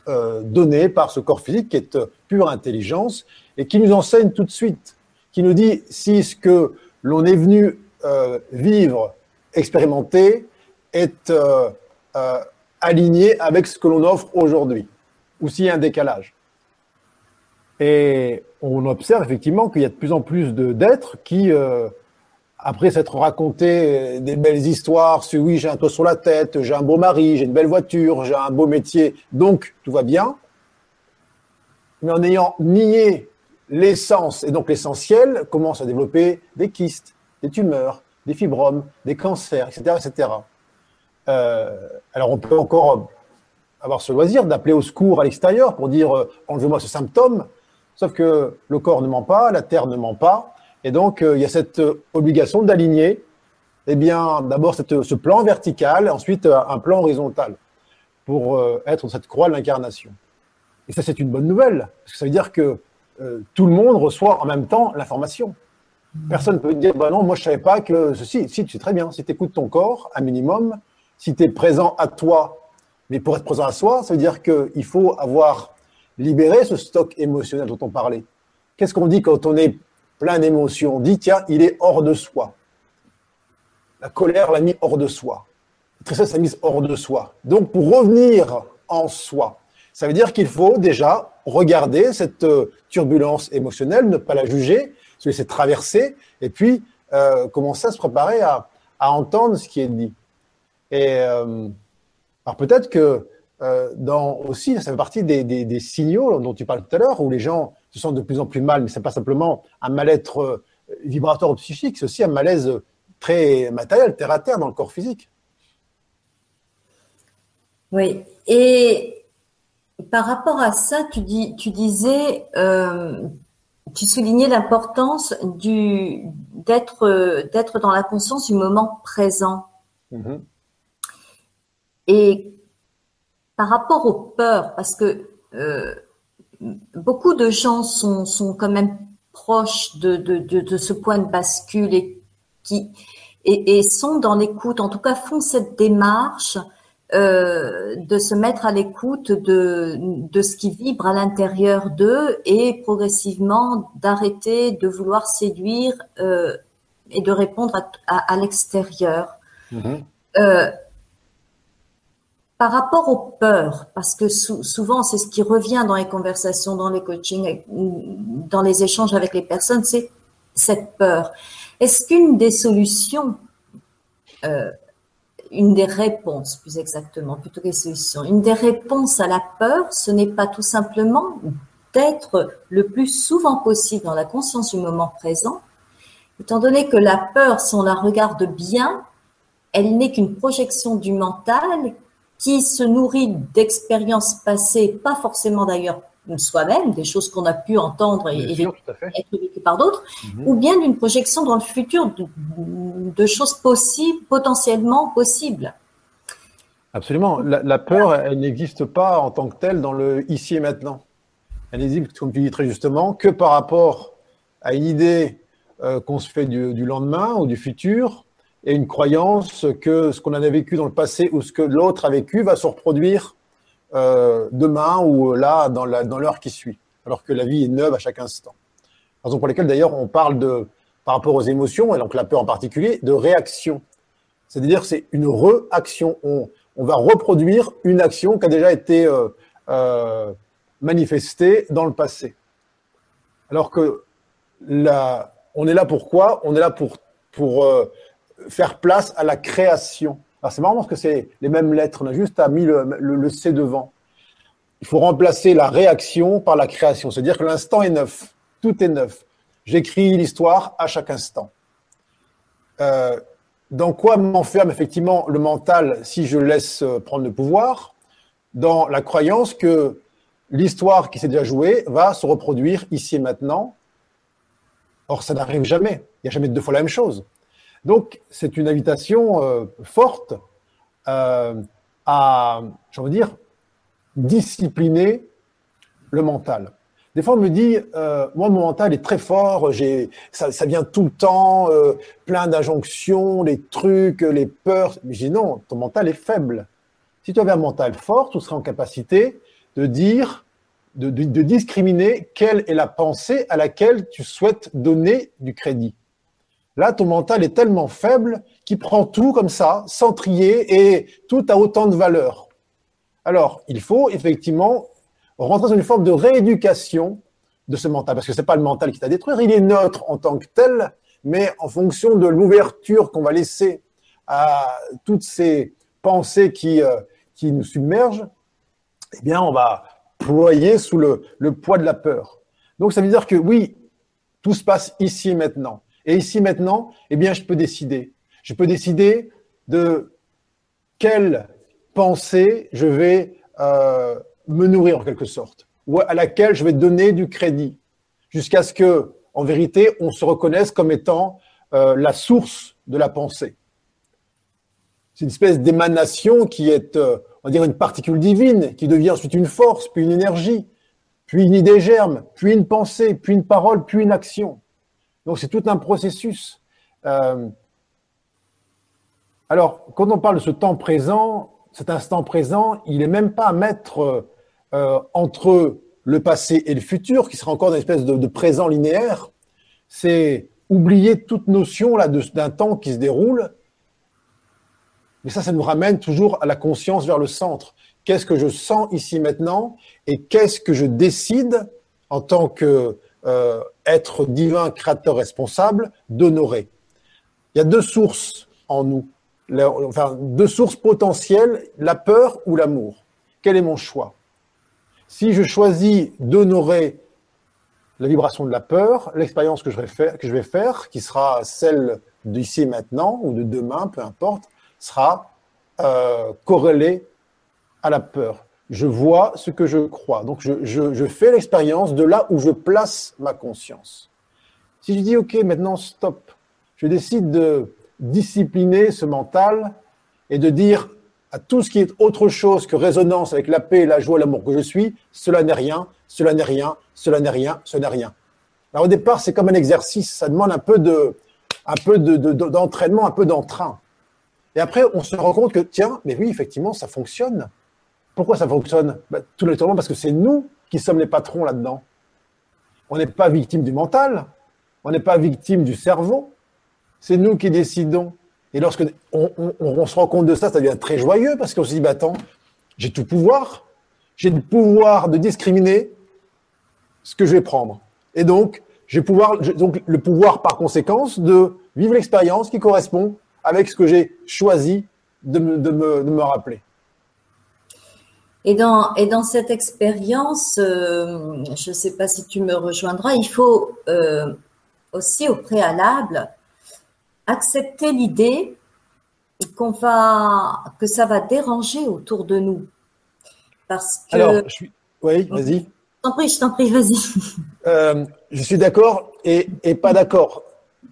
euh, donné par ce corps physique, qui est pure intelligence, et qui nous enseigne tout de suite, qui nous dit si ce que l'on est venu euh, vivre, expérimenter, est euh, aligné avec ce que l'on offre aujourd'hui, ou s'il y a un décalage. Et on observe effectivement qu'il y a de plus en plus d'êtres qui après s'être raconté des belles histoires sur oui, j'ai un toit sur la tête, j'ai un beau mari, j'ai une belle voiture, j'ai un beau métier, donc tout va bien. Mais en ayant nié l'essence et donc l'essentiel, commence à développer des kystes, des tumeurs, des fibromes, des cancers, etc. etc. Euh, alors on peut encore avoir ce loisir d'appeler au secours à l'extérieur pour dire euh, enlevez-moi ce symptôme, sauf que le corps ne ment pas, la terre ne ment pas, et donc, euh, il y a cette obligation d'aligner, eh bien, d'abord ce plan vertical, ensuite un plan horizontal, pour être cette croix de l'incarnation. Et ça, c'est une bonne nouvelle, parce que ça veut dire que tout le monde reçoit en même temps l'information. Personne ne peut dire, bah non, moi je ne savais pas que ceci. Si, tu sais très bien, si tu écoutes ton corps, un minimum, si tu es présent à toi, mais pour être présent à soi, ça veut dire qu'il faut avoir libéré ce stock émotionnel dont on parlait. Qu'est-ce qu'on dit quand on est plein d'émotions? On dit, tiens, il est hors de soi. La colère l'a mis hors de soi. La tristesse l'a mise hors de soi. Donc, pour revenir en soi, ça veut dire qu'il faut déjà regarder cette euh, turbulence émotionnelle, ne pas la juger, se laisser traverser, et puis euh, commencer à se préparer à, entendre ce qui est dit. Et euh, alors peut-être que dans aussi, ça fait partie des, signaux dont tu parles tout à l'heure, où les gens se sentent de plus en plus mal, mais c'est pas simplement un mal-être vibratoire ou psychique, c'est aussi un malaise très matériel, terre à terre dans le corps physique. Oui, et par rapport à ça, tu, dis, tu disais, euh, tu soulignais l'importance du d'être d'être dans la conscience du moment présent. Mm-hmm. Et par rapport aux peurs, parce que euh, beaucoup de gens sont, sont quand même proches de, de, de, ce point de bascule et qui et, et sont dans l'écoute, en tout cas font cette démarche de se mettre à l'écoute de, de ce qui vibre à l'intérieur d'eux et progressivement d'arrêter de vouloir séduire euh, et de répondre à, à, l'extérieur. Mm-hmm. Euh, par rapport aux peurs, parce que souvent c'est ce qui revient dans les conversations, dans les coachings, dans les échanges avec les personnes, c'est cette peur. Est-ce qu'une des solutions euh, une des réponses, plus exactement, plutôt que les solutions. Une des réponses à la peur, ce n'est pas tout simplement d'être le plus souvent possible dans la conscience du moment présent, étant donné que la peur, si on la regarde bien, elle n'est qu'une projection du mental qui se nourrit d'expériences passées, pas forcément d'ailleurs soi-même, des choses qu'on a pu entendre et, être vécues par d'autres, mhm. ou bien d'une projection dans le futur de, choses possibles, potentiellement possibles. Absolument. La, peur, elle n'existe pas en tant que telle dans le ici et maintenant. Elle n'existe, comme tu dis très justement, que par rapport à une idée euh, qu'on se fait du, lendemain ou du futur et une croyance que ce qu'on a vécu dans le passé ou ce que l'autre a vécu va se reproduire euh, demain ou là, dans l'heure qui suit, alors que la vie est neuve à chaque instant. Raison pour laquelle d'ailleurs on parle de, par rapport aux émotions, et donc la peur en particulier, de réaction. C'est-à-dire c'est une réaction. On, on, va reproduire une action qui a déjà été euh, euh, manifestée dans le passé. Alors que on est là pour quoi? On est là pour, pour faire place à la création. Alors c'est marrant parce que c'est les mêmes lettres, on a juste mis le, C devant. Il faut remplacer la réaction par la création, c'est-à-dire que l'instant est neuf, tout est neuf. J'écris l'histoire à chaque instant. Euh, dans quoi m'enferme effectivement le mental si je laisse euh, prendre le pouvoir? Dans la croyance que l'histoire qui s'est déjà jouée va se reproduire ici et maintenant. Or, ça n'arrive jamais. Il n'y a jamais deux fois la même chose. Donc, c'est une invitation euh, forte euh, à, j'ai envie de dire, discipliner le mental. Des fois, on me dit, euh, moi, mon mental est très fort, j'ai, ça, vient tout le temps, plein d'injonctions, les trucs, les peurs. Je dis non, ton mental est faible. Si tu avais un mental fort, tu serais en capacité de dire, de discriminer quelle est la pensée à laquelle tu souhaites donner du crédit. Là, ton mental est tellement faible qu'il prend tout comme ça, sans trier, et tout a autant de valeur. Alors, il faut effectivement rentrer dans une forme de rééducation de ce mental, parce que c'est pas le mental qui t'a détruire, il est neutre en tant que tel, mais en fonction de l'ouverture qu'on va laisser à toutes ces pensées qui, euh, qui nous submergent, eh bien, on va ployer sous le, le poids de la peur. Donc, ça veut dire que oui, tout se passe ici et maintenant. Et ici maintenant, eh bien, je peux décider. Je peux décider de quelle pensée je vais euh, me nourrir en quelque sorte, ou à laquelle je vais donner du crédit, jusqu'à ce que, en vérité, on se reconnaisse comme étant euh, la source de la pensée. C'est une espèce d'émanation qui est, euh, on va dire, une particule divine, qui devient ensuite une force, puis une énergie. puis une idée germe, puis une pensée, puis une parole, puis une action. Donc c'est tout un processus. Euh, alors, quand on parle de ce temps présent, cet instant présent, il n'est même pas à mettre euh, entre le passé et le futur, qui sera encore une espèce de, présent linéaire. C'est oublier toute notion là d'un temps qui se déroule. Mais ça, ça nous ramène toujours à la conscience vers le centre. Qu'est-ce que je sens ici maintenant et qu'est-ce que je décide en tant que euh, être divin, créateur, responsable d'honorer. Il y a deux sources en nous, enfin deux sources potentielles, la peur ou l'amour. Quel est mon choix? Si je choisis d'honorer la vibration de la peur, l'expérience que, je vais faire, qui sera celle d'ici et maintenant ou de demain, peu importe, sera euh, corrélée à la peur. Je vois ce que je crois. Donc je, fais l'expérience de là où je place ma conscience. Si je dis, OK, maintenant stop, je décide de discipliner ce mental et de dire à tout ce qui est autre chose que résonance avec la paix, la joie, l'amour que je suis, cela n'est rien, cela n'est rien, cela n'est rien, ce n'est rien. Alors au départ, c'est comme un exercice, ça demande un peu de, un peu d'entraînement, de, un peu d'entrain. Et après, on se rend compte que, tiens, mais oui, effectivement, ça fonctionne. Pourquoi ça fonctionne? Ben, Tout naturellement parce que c'est nous qui sommes les patrons là-dedans. On n'est pas victime du mental, on n'est pas victime du cerveau, c'est nous qui décidons. Et lorsque on, se rend compte de ça, ça devient très joyeux parce qu'on se dit, bah, attends, j'ai tout pouvoir, j'ai le pouvoir de discriminer ce que je vais prendre. Et donc, j'ai le pouvoir par conséquence de vivre l'expérience qui correspond avec ce que j'ai choisi de me rappeler. Et dans, et dans cette expérience, euh, je ne sais pas si tu me rejoindras, il faut euh, aussi au préalable accepter l'idée qu'on va, que ça va déranger autour de nous. Parce que. Alors, je suis... oui, vas-y. Je t'en prie, je t'en prie, vas-y. Euh, je suis d'accord et, et pas d'accord.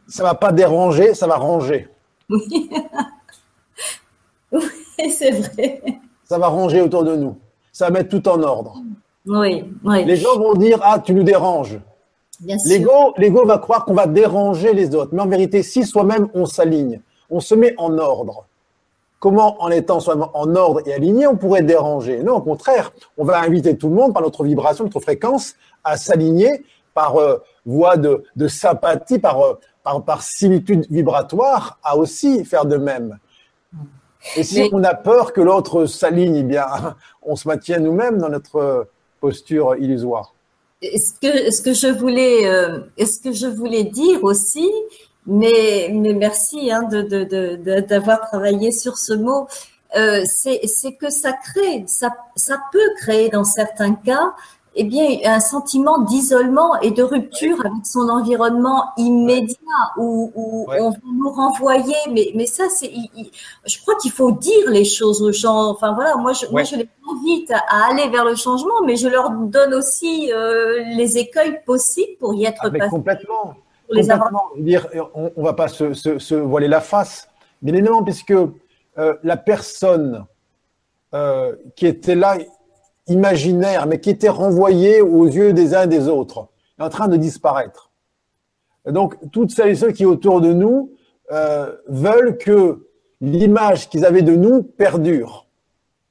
Ça va pas déranger, ça va ranger. Oui, oui c'est vrai. Ça va ranger autour de nous ça va mettre tout en ordre. Oui, oui. Les gens vont dire ah tu nous déranges. L'ego, l'ego va croire qu'on va déranger les autres, mais en vérité, si soi-même on s'aligne, on se met en ordre. Comment, en étant soi-même en ordre et aligné, on pourrait déranger? Non, au contraire, on va inviter tout le monde par notre vibration, notre fréquence, à s'aligner par euh, voie de, sympathie, par, euh, par, par similitude vibratoire, à aussi faire de même. Et si on a peur que l'autre s'aligne, eh bien, on se maintient nous-mêmes dans notre posture illusoire. Ce que, ce que je voulais, euh, ce que je voulais dire aussi, mais, mais merci hein, de, de, d'avoir travaillé sur ce mot. Euh, c'est, c'est que ça crée, ça, ça peut créer dans certains cas eh bien, un sentiment d'isolement et de rupture avec son environnement immédiat où, où on va nous renvoyer. Mais, mais ça, c'est, je crois qu'il faut dire les choses aux gens. Enfin voilà, moi, je, moi, je les invite à, aller vers le changement, mais je leur donne aussi euh, les écueils possibles pour y être ah, passé. Complètement. Pour les complètement. Dire, on, on va pas se, se, se, voiler la face, bien évidemment, puisque euh, la personne euh, qui était là imaginaire, mais qui était renvoyé aux yeux des uns et des autres, est en train de disparaître. donc, toutes celles et ceux qui autour de nous euh, veulent que l'image qu'ils avaient de nous perdure,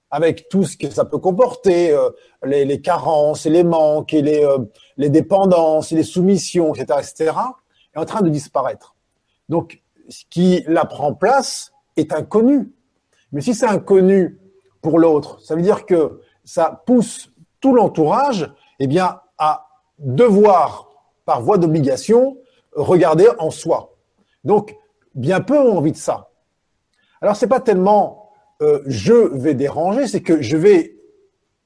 avec tout ce que ça peut comporter, euh, les, les, carences et les manques et les, euh, les dépendances et les soumissions, etc., etc., est en train de disparaître. Donc, ce qui la prend place est inconnu. Mais si c'est inconnu pour l'autre, ça veut dire que ça pousse tout l'entourage eh bien, à devoir, par voie d'obligation, regarder en soi. Donc, bien peu ont envie de ça. Alors, c'est pas tellement euh, je vais déranger, c'est que je vais,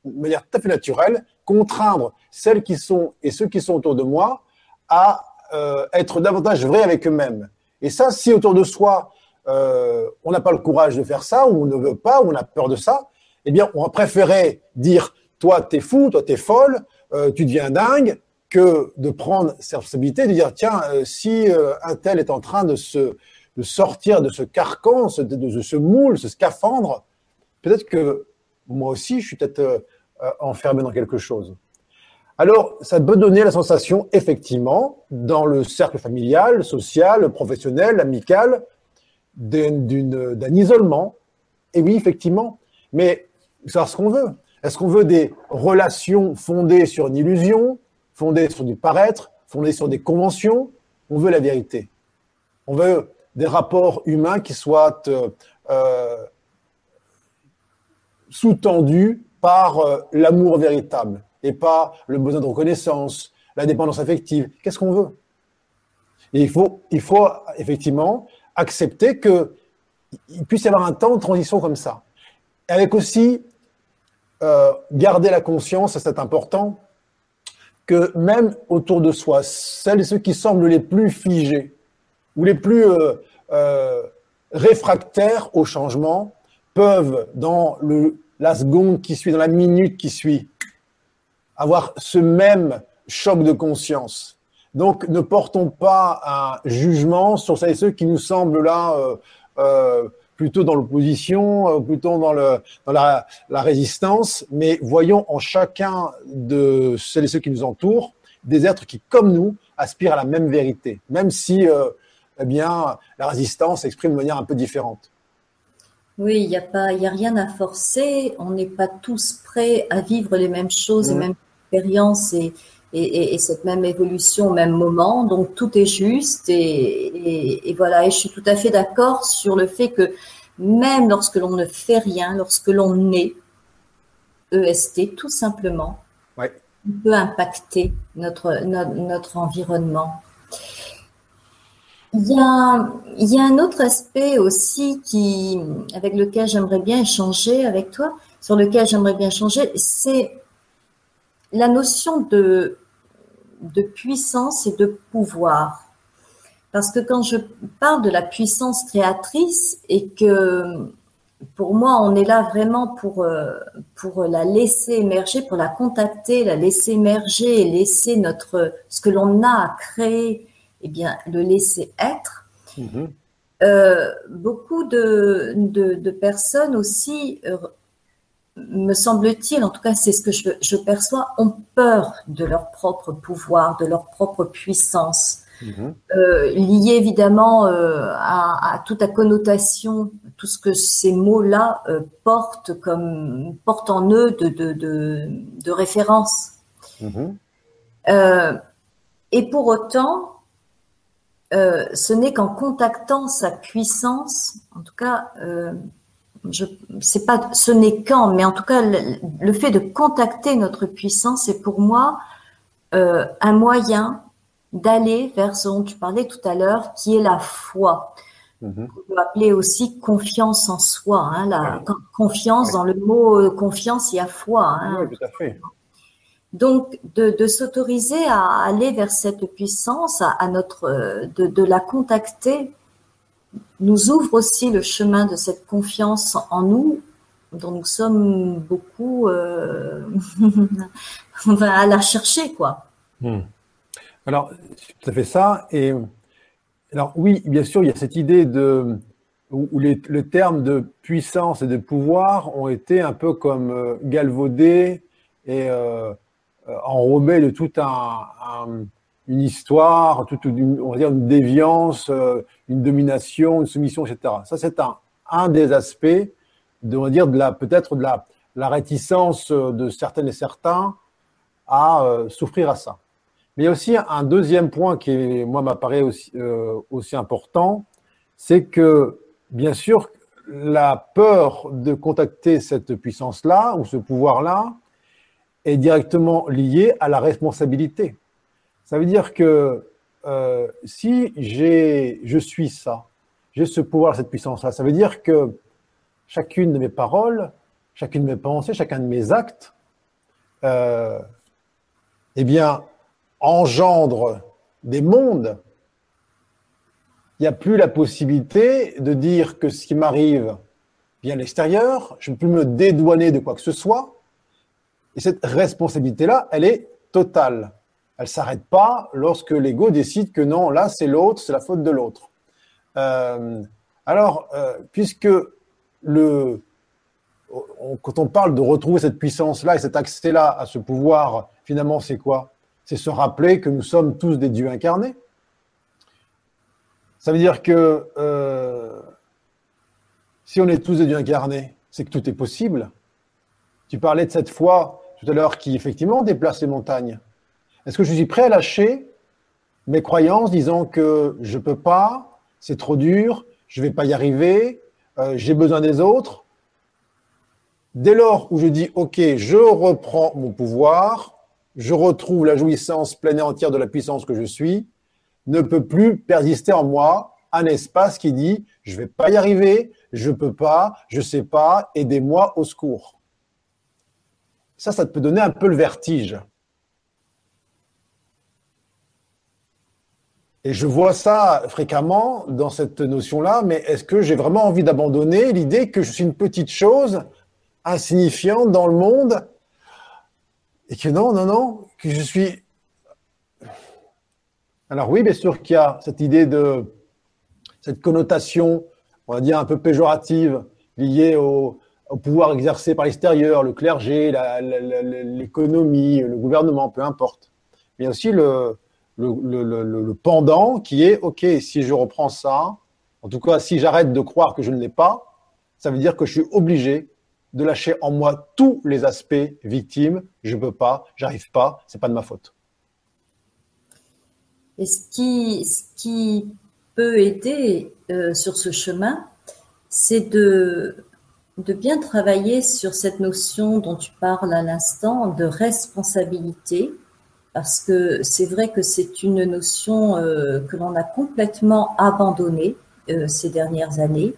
de manière tout à fait naturelle, contraindre celles qui sont et ceux qui sont autour de moi à euh, être davantage vrais avec eux-mêmes. Et ça, si autour de soi, euh, on n'a pas le courage de faire ça, ou on ne veut pas, ou on a peur de ça, eh bien, on va préférer dire toi, t'es fou, toi, t'es folle, euh, tu deviens dingue, que de prendre cette responsabilité, de dire tiens, euh, si euh, un tel est en train de sortir de ce carcan, de, de, ce moule, ce scaphandre, peut-être que moi aussi, je suis peut-être enfermé dans quelque chose. alors ça peut donner la sensation, effectivement, dans le cercle familial, social, professionnel, amical, d'un isolement. Et oui, effectivement, mais c'est ce qu'on veut. Est-ce qu'on veut des relations fondées sur une illusion, fondées sur du paraître, fondées sur des conventions? On veut la vérité. On veut des rapports humains qui soient euh, euh, sous-tendus par euh, l'amour véritable et pas le besoin de reconnaissance, la dépendance affective. Qu'est-ce qu'on veut? Il faut, il faut effectivement accepter qu'il puisse y avoir un temps de transition comme ça. Avec aussi euh, garder la conscience, c'est important, que même autour de soi, celles et ceux qui semblent les plus figés ou les plus euh, euh, réfractaires au changement peuvent, dans la seconde qui suit, dans la minute qui suit, avoir ce même choc de conscience. Donc, ne portons pas un jugement sur celles et ceux qui nous semblent là plutôt dans l'opposition, euh, plutôt dans, le, dans la, la, résistance, mais voyons en chacun de celles et ceux qui nous entourent des êtres qui, comme nous, aspirent à la même vérité, même si euh, eh bien, la résistance s'exprime de manière un peu différente. Oui, il n'y a, pas, y a rien à forcer, on n'est pas tous prêts à vivre les mêmes choses, les mmh. mêmes expériences et, et, et, cette même évolution au même moment. Donc tout est juste et, et, voilà. Et je suis tout à fait d'accord sur le fait que même lorsque l'on ne fait rien, lorsque l'on est EST, tout simplement, ouais. on peut impacter notre, notre, notre environnement. Il y, a, il y a un autre aspect aussi qui, avec lequel j'aimerais bien échanger avec toi, sur lequel j'aimerais bien échanger, c'est la notion de, de puissance et de pouvoir. Parce que quand je parle de la puissance créatrice et que pour moi, on est là vraiment pour, euh, pour la laisser émerger, pour la contacter, la laisser émerger et laisser notre, ce que l'on a à créer, eh bien, le laisser être. Mm-hmm. Euh, beaucoup de, de, de, personnes aussi euh, me semble-t-il, en tout cas c'est ce que je, perçois, ont peur de leur propre pouvoir, de leur propre puissance, mhm. euh, liée évidemment euh, à, toute la connotation, tout ce que ces mots-là euh, portent comme portent en eux de, de, de, référence. Mhm. et pour autant, ce n'est qu'en contactant sa puissance, en tout cas je sais pas, ce n'est quand, mais en tout cas, le, fait de contacter notre puissance est pour moi euh, un moyen d'aller vers ce dont tu parlais tout à l'heure, qui est la foi. Mm-hmm. On peut appeler aussi confiance en soi. Hein, la confiance dans le mot euh, confiance, il y a foi. Hein. oui, tout à fait. Donc, de, de s'autoriser à aller vers cette puissance, à, à notre, euh, de, de, la contacter nous ouvre aussi le chemin de cette confiance en nous dont nous sommes beaucoup euh, on va à la chercher quoi. Hmm. Alors à fait ça et alors oui bien sûr il y a cette idée de où, les, le terme de puissance et de pouvoir ont été un peu comme euh, galvaudés et euh, enrobés de tout un une histoire, une, on va dire une déviance, euh, une domination, une soumission, etc. Ça, c'est un, un des aspects, de, on va dire, la, peut-être de la, la réticence de certaines et certains à euh, souffrir à ça. Mais il y a aussi un deuxième point qui, moi, m'apparaît aussi, euh, aussi important, c'est que, bien sûr, la peur de contacter cette puissance-là ou ce pouvoir-là est directement liée à la responsabilité. Ça veut dire que euh, si j'ai, je suis ça, j'ai ce pouvoir, cette puissance-là, ça veut dire que chacune de mes paroles, chacune de mes pensées, chacun de mes actes, euh, eh bien, engendre des mondes. Il n'y a plus la possibilité de dire que ce qui m'arrive vient de l'extérieur, je ne peux plus me dédouaner de quoi que ce soit. Et cette responsabilité-là, elle est totale elle s'arrête pas lorsque l'ego décide que non, là c'est l'autre, c'est la faute de l'autre. Euh, alors, euh, puisque quand on parle de retrouver cette puissance-là et cet accès-là à ce pouvoir finalement, c'est quoi? C'est se rappeler que nous sommes tous des dieux incarnés. Ça veut dire que euh, si on est tous des dieux incarnés, c'est que tout est possible. Tu parlais de cette foi tout à l'heure qui effectivement déplace les montagnes. Est-ce que je suis prêt à lâcher mes croyances disant que je ne peux pas, c'est trop dur, je ne vais pas y arriver, euh, j'ai besoin des autres? Dès lors où je dis OK, je reprends mon pouvoir, je retrouve la jouissance pleine et entière de la puissance que je suis, ne peut plus persister en moi un espace qui dit je ne vais pas y arriver, je ne peux pas, je ne sais pas, aidez-moi au secours. Ça, ça peut donner un peu le vertige. Et je vois ça fréquemment dans cette notion-là, mais est-ce que j'ai vraiment envie d'abandonner l'idée que je suis une petite chose insignifiante dans le monde et que non, non, non, que je suis... Alors oui, bien sûr qu'il y a cette idée de cette connotation, on va dire un peu péjorative, liée au, pouvoir exercé par l'extérieur, le clergé, l'économie, le gouvernement, peu importe. Mais il y aussi le, le, pendant qui est, OK, si je reprends ça, en tout cas, si j'arrête de croire que je ne l'ai pas, ça veut dire que je suis obligé de lâcher en moi tous les aspects victimes. Je ne peux pas, j'arrive pas, c'est pas de ma faute. Et ce qui, ce qui peut aider euh, sur ce chemin, c'est de, de bien travailler sur cette notion dont tu parles à l'instant de responsabilité, parce que c'est vrai que c'est une notion euh, que l'on a complètement abandonnée euh, ces dernières années.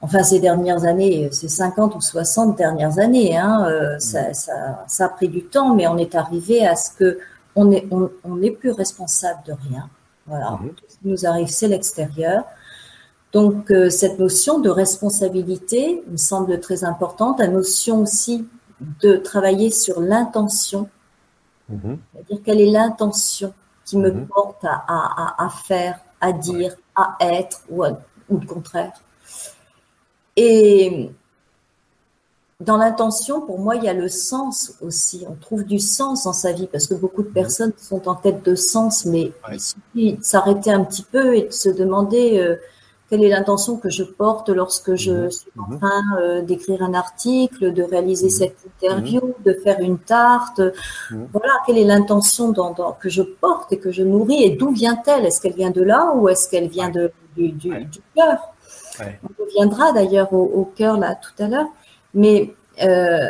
Enfin, ces dernières années, ces 50 ou 60 dernières années, hein, euh, ça, ça, a pris du temps, mais on est arrivé à ce que on n'est on, on plus responsable de rien. Voilà, mhm. ce qui nous arrive, c'est l'extérieur. Donc, cette notion de responsabilité me semble très importante. La notion aussi de travailler sur l'intention Mhm. C'est-à-dire quelle est l'intention qui me mhm. porte à, faire, à dire, à être ou, le contraire. Et dans l'intention, pour moi, il y a le sens aussi. On trouve du sens dans sa vie parce que beaucoup de mhm. personnes sont en quête de sens, mais il suffit de s'arrêter un petit peu et de se demander euh, quelle est l'intention que je porte lorsque je mhm. suis en mhm. train euh, d'écrire un article, de réaliser mhm. cette interview, de faire une tarte. Voilà, quelle est l'intention que je porte et que je nourris et d'où vient-elle? Est-ce qu'elle vient de là ou est-ce qu'elle vient de, du, du, cœur? On reviendra d'ailleurs au, cœur là tout à l'heure. Mais euh,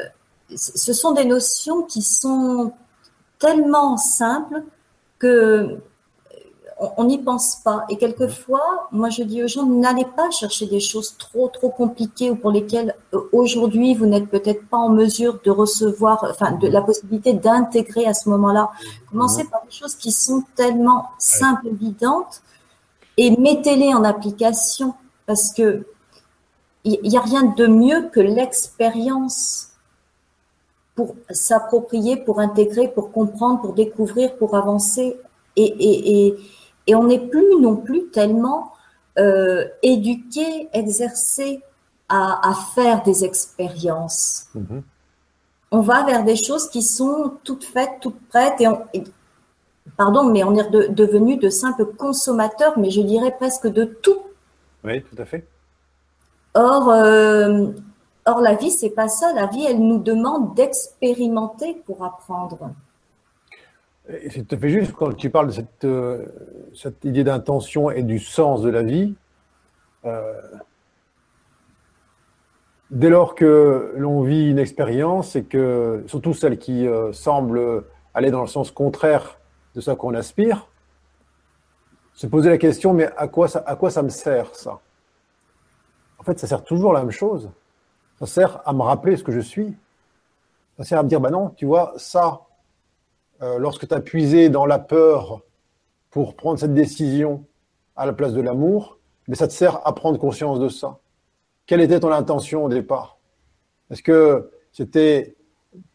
ce sont des notions qui sont tellement simples que on n'y pense pas. Et quelquefois, moi je dis aux gens, n'allez pas chercher des choses trop trop compliquées ou pour lesquelles euh, aujourd'hui vous n'êtes peut-être pas en mesure de recevoir, enfin de la possibilité d'intégrer à ce moment-là. Commencez par des choses qui sont tellement simples, évidentes, et mettez-les en application parce que il n'y a rien de mieux que l'expérience pour s'approprier, pour intégrer, pour comprendre, pour découvrir, pour avancer. Et, et, et, et on n'est plus non plus tellement euh, éduqué, exercé à, à, faire des expériences. Mm-hmm. On va vers des choses qui sont toutes faites, toutes prêtes, et, on, pardon, mais on est de, devenu de simples consommateurs, mais je dirais presque de tout. Oui, tout à fait. Or, euh, or la vie, c'est pas ça. La vie, elle nous demande d'expérimenter pour apprendre. C'est tout à fait juste quand tu parles de cette, euh, idée d'intention et du sens de la vie. Euh, dès lors que l'on vit une expérience et que, surtout celle qui euh, semble aller dans le sens contraire de ce qu'on aspire, se poser la question, mais à quoi ça, à quoi ça me sert ça? En fait, ça sert toujours la même chose. Ça sert à me rappeler ce que je suis. Ça sert à me dire, bah non, tu vois, ça, euh, lorsque tu as puisé dans la peur pour prendre cette décision à la place de l'amour, mais ça te sert à prendre conscience de ça. Quelle était ton intention au départ? Est-ce que c'était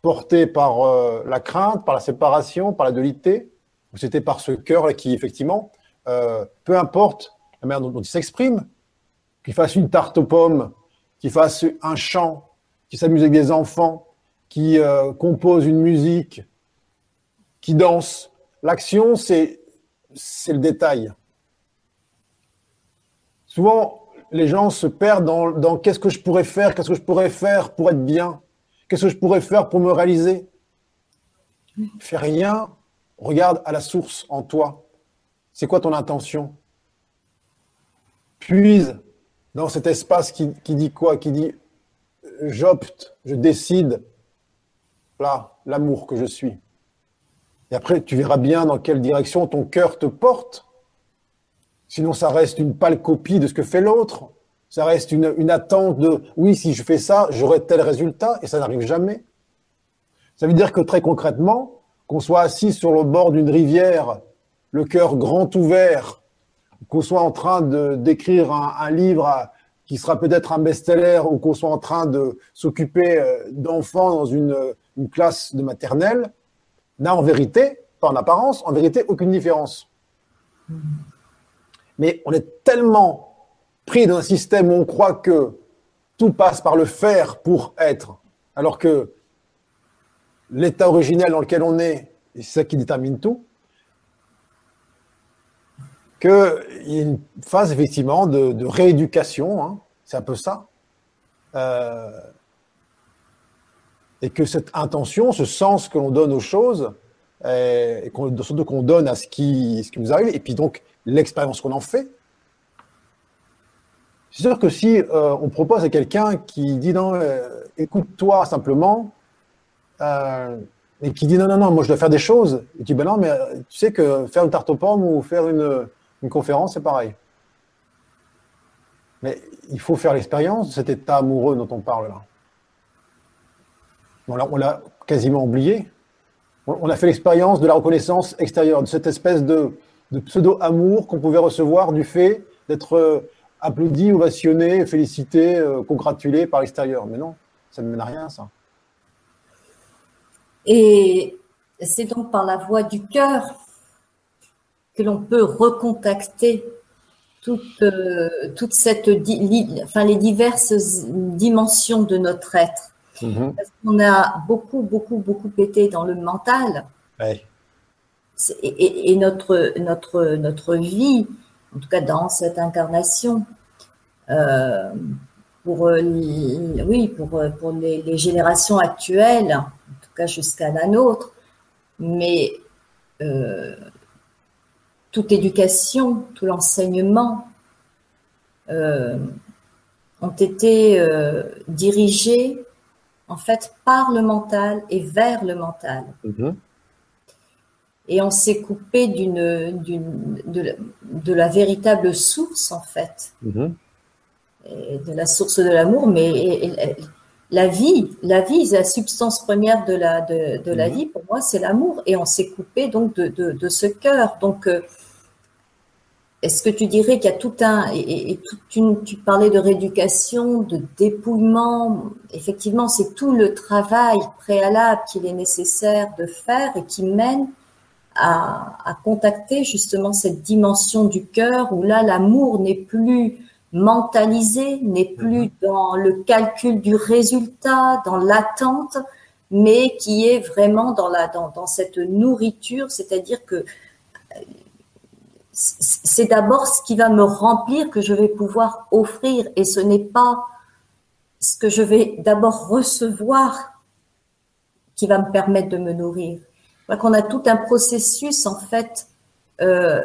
porté par euh, la crainte, par la séparation, par la dualité, ou c'était par ce cœur qui, effectivement, euh, peu importe la manière dont, il s'exprime, qu'il fasse une tarte aux pommes, qu'il fasse un chant, qu'il s'amuse avec des enfants, qui compose une musique, qui danse. L'action, c'est le détail. Souvent, les gens se perdent dans, dans qu'est-ce que je pourrais faire, qu'est-ce que je pourrais faire pour être bien, qu'est-ce que je pourrais faire pour me réaliser. Fais rien, regarde à la source en toi. C'est quoi ton intention? Puise dans cet espace qui, qui dit quoi? Qui dit j'opte, je décide, là, l'amour que je suis. Et après, tu verras bien dans quelle direction ton cœur te porte. Sinon, ça reste une pâle copie de ce que fait l'autre. Ça reste une, attente de oui, si je fais ça, j'aurai tel résultat, et ça n'arrive jamais. Ça veut dire que très concrètement, qu'on soit assis sur le bord d'une rivière, le cœur grand ouvert, qu'on soit en train d'écrire un, livre qui sera peut-être un best-seller, ou qu'on soit en train de s'occuper euh, d'enfants dans une, une classe de maternelle, n'a en vérité, pas en apparence, en vérité, aucune différence. Mais on est tellement pris dans un système où on croit que tout passe par le faire pour être, alors que l'état originel dans lequel on est, c'est ça qui détermine tout, qu'il y a une phase effectivement de, rééducation, hein, c'est un peu ça, euh, et que cette intention, ce sens que l'on donne aux choses, et surtout qu'on donne à ce qui, ce qui nous arrive, et puis donc l'expérience qu'on en fait. C'est sûr que si euh, on propose à quelqu'un qui dit non, euh, écoute-toi simplement, euh, et qui dit non, non, non, moi je dois faire des choses, et tu dis ben non, mais tu sais que faire une tarte aux pommes ou faire une, une conférence, c'est pareil. Mais il faut faire l'expérience de cet état amoureux dont on parle là. On l'a quasiment oublié. On a fait l'expérience de la reconnaissance extérieure, de cette espèce de, pseudo-amour qu'on pouvait recevoir du fait d'être euh, applaudi, ovationné, félicité, euh, congratulé par l'extérieur. Mais non, ça ne mène à rien, ça. Et c'est donc par la voix du cœur que l'on peut recontacter toute, euh, toute cette, les diverses dimensions de notre être. Mm-hmm. Parce qu'on a beaucoup, beaucoup, beaucoup été dans le mental. Ouais. Et, et, notre, notre, notre vie, en tout cas dans cette incarnation, euh, pour, euh, oui, pour, pour les, les, générations actuelles, en tout cas jusqu'à la nôtre, mais euh, toute éducation, tout l'enseignement euh, ont été euh, dirigés en fait par le mental et vers le mental. Mm-hmm. Et on s'est coupé d'une, d'une, de, de, la véritable source en fait, mm-hmm. de la source de l'amour, mais et, et, la vie, la vie, la substance première de la de, de la mm-hmm. vie pour moi, c'est l'amour. Et on s'est coupé donc de, de, de ce cœur. Donc euh, est-ce que tu dirais qu'il y a tout un et, et toute une, tu parlais de rééducation, de dépouillement. Effectivement, c'est tout le travail préalable qu'il est nécessaire de faire et qui mène à, à contacter justement cette dimension du cœur où là l'amour n'est plus mentalisé, n'est plus mhm. dans le calcul du résultat, dans l'attente, mais qui est vraiment dans la dans, dans cette nourriture, c'est-à-dire que c'est d'abord ce qui va me remplir que je vais pouvoir offrir et ce n'est pas ce que je vais d'abord recevoir qui va me permettre de me nourrir. Donc on a tout un processus en fait. Euh,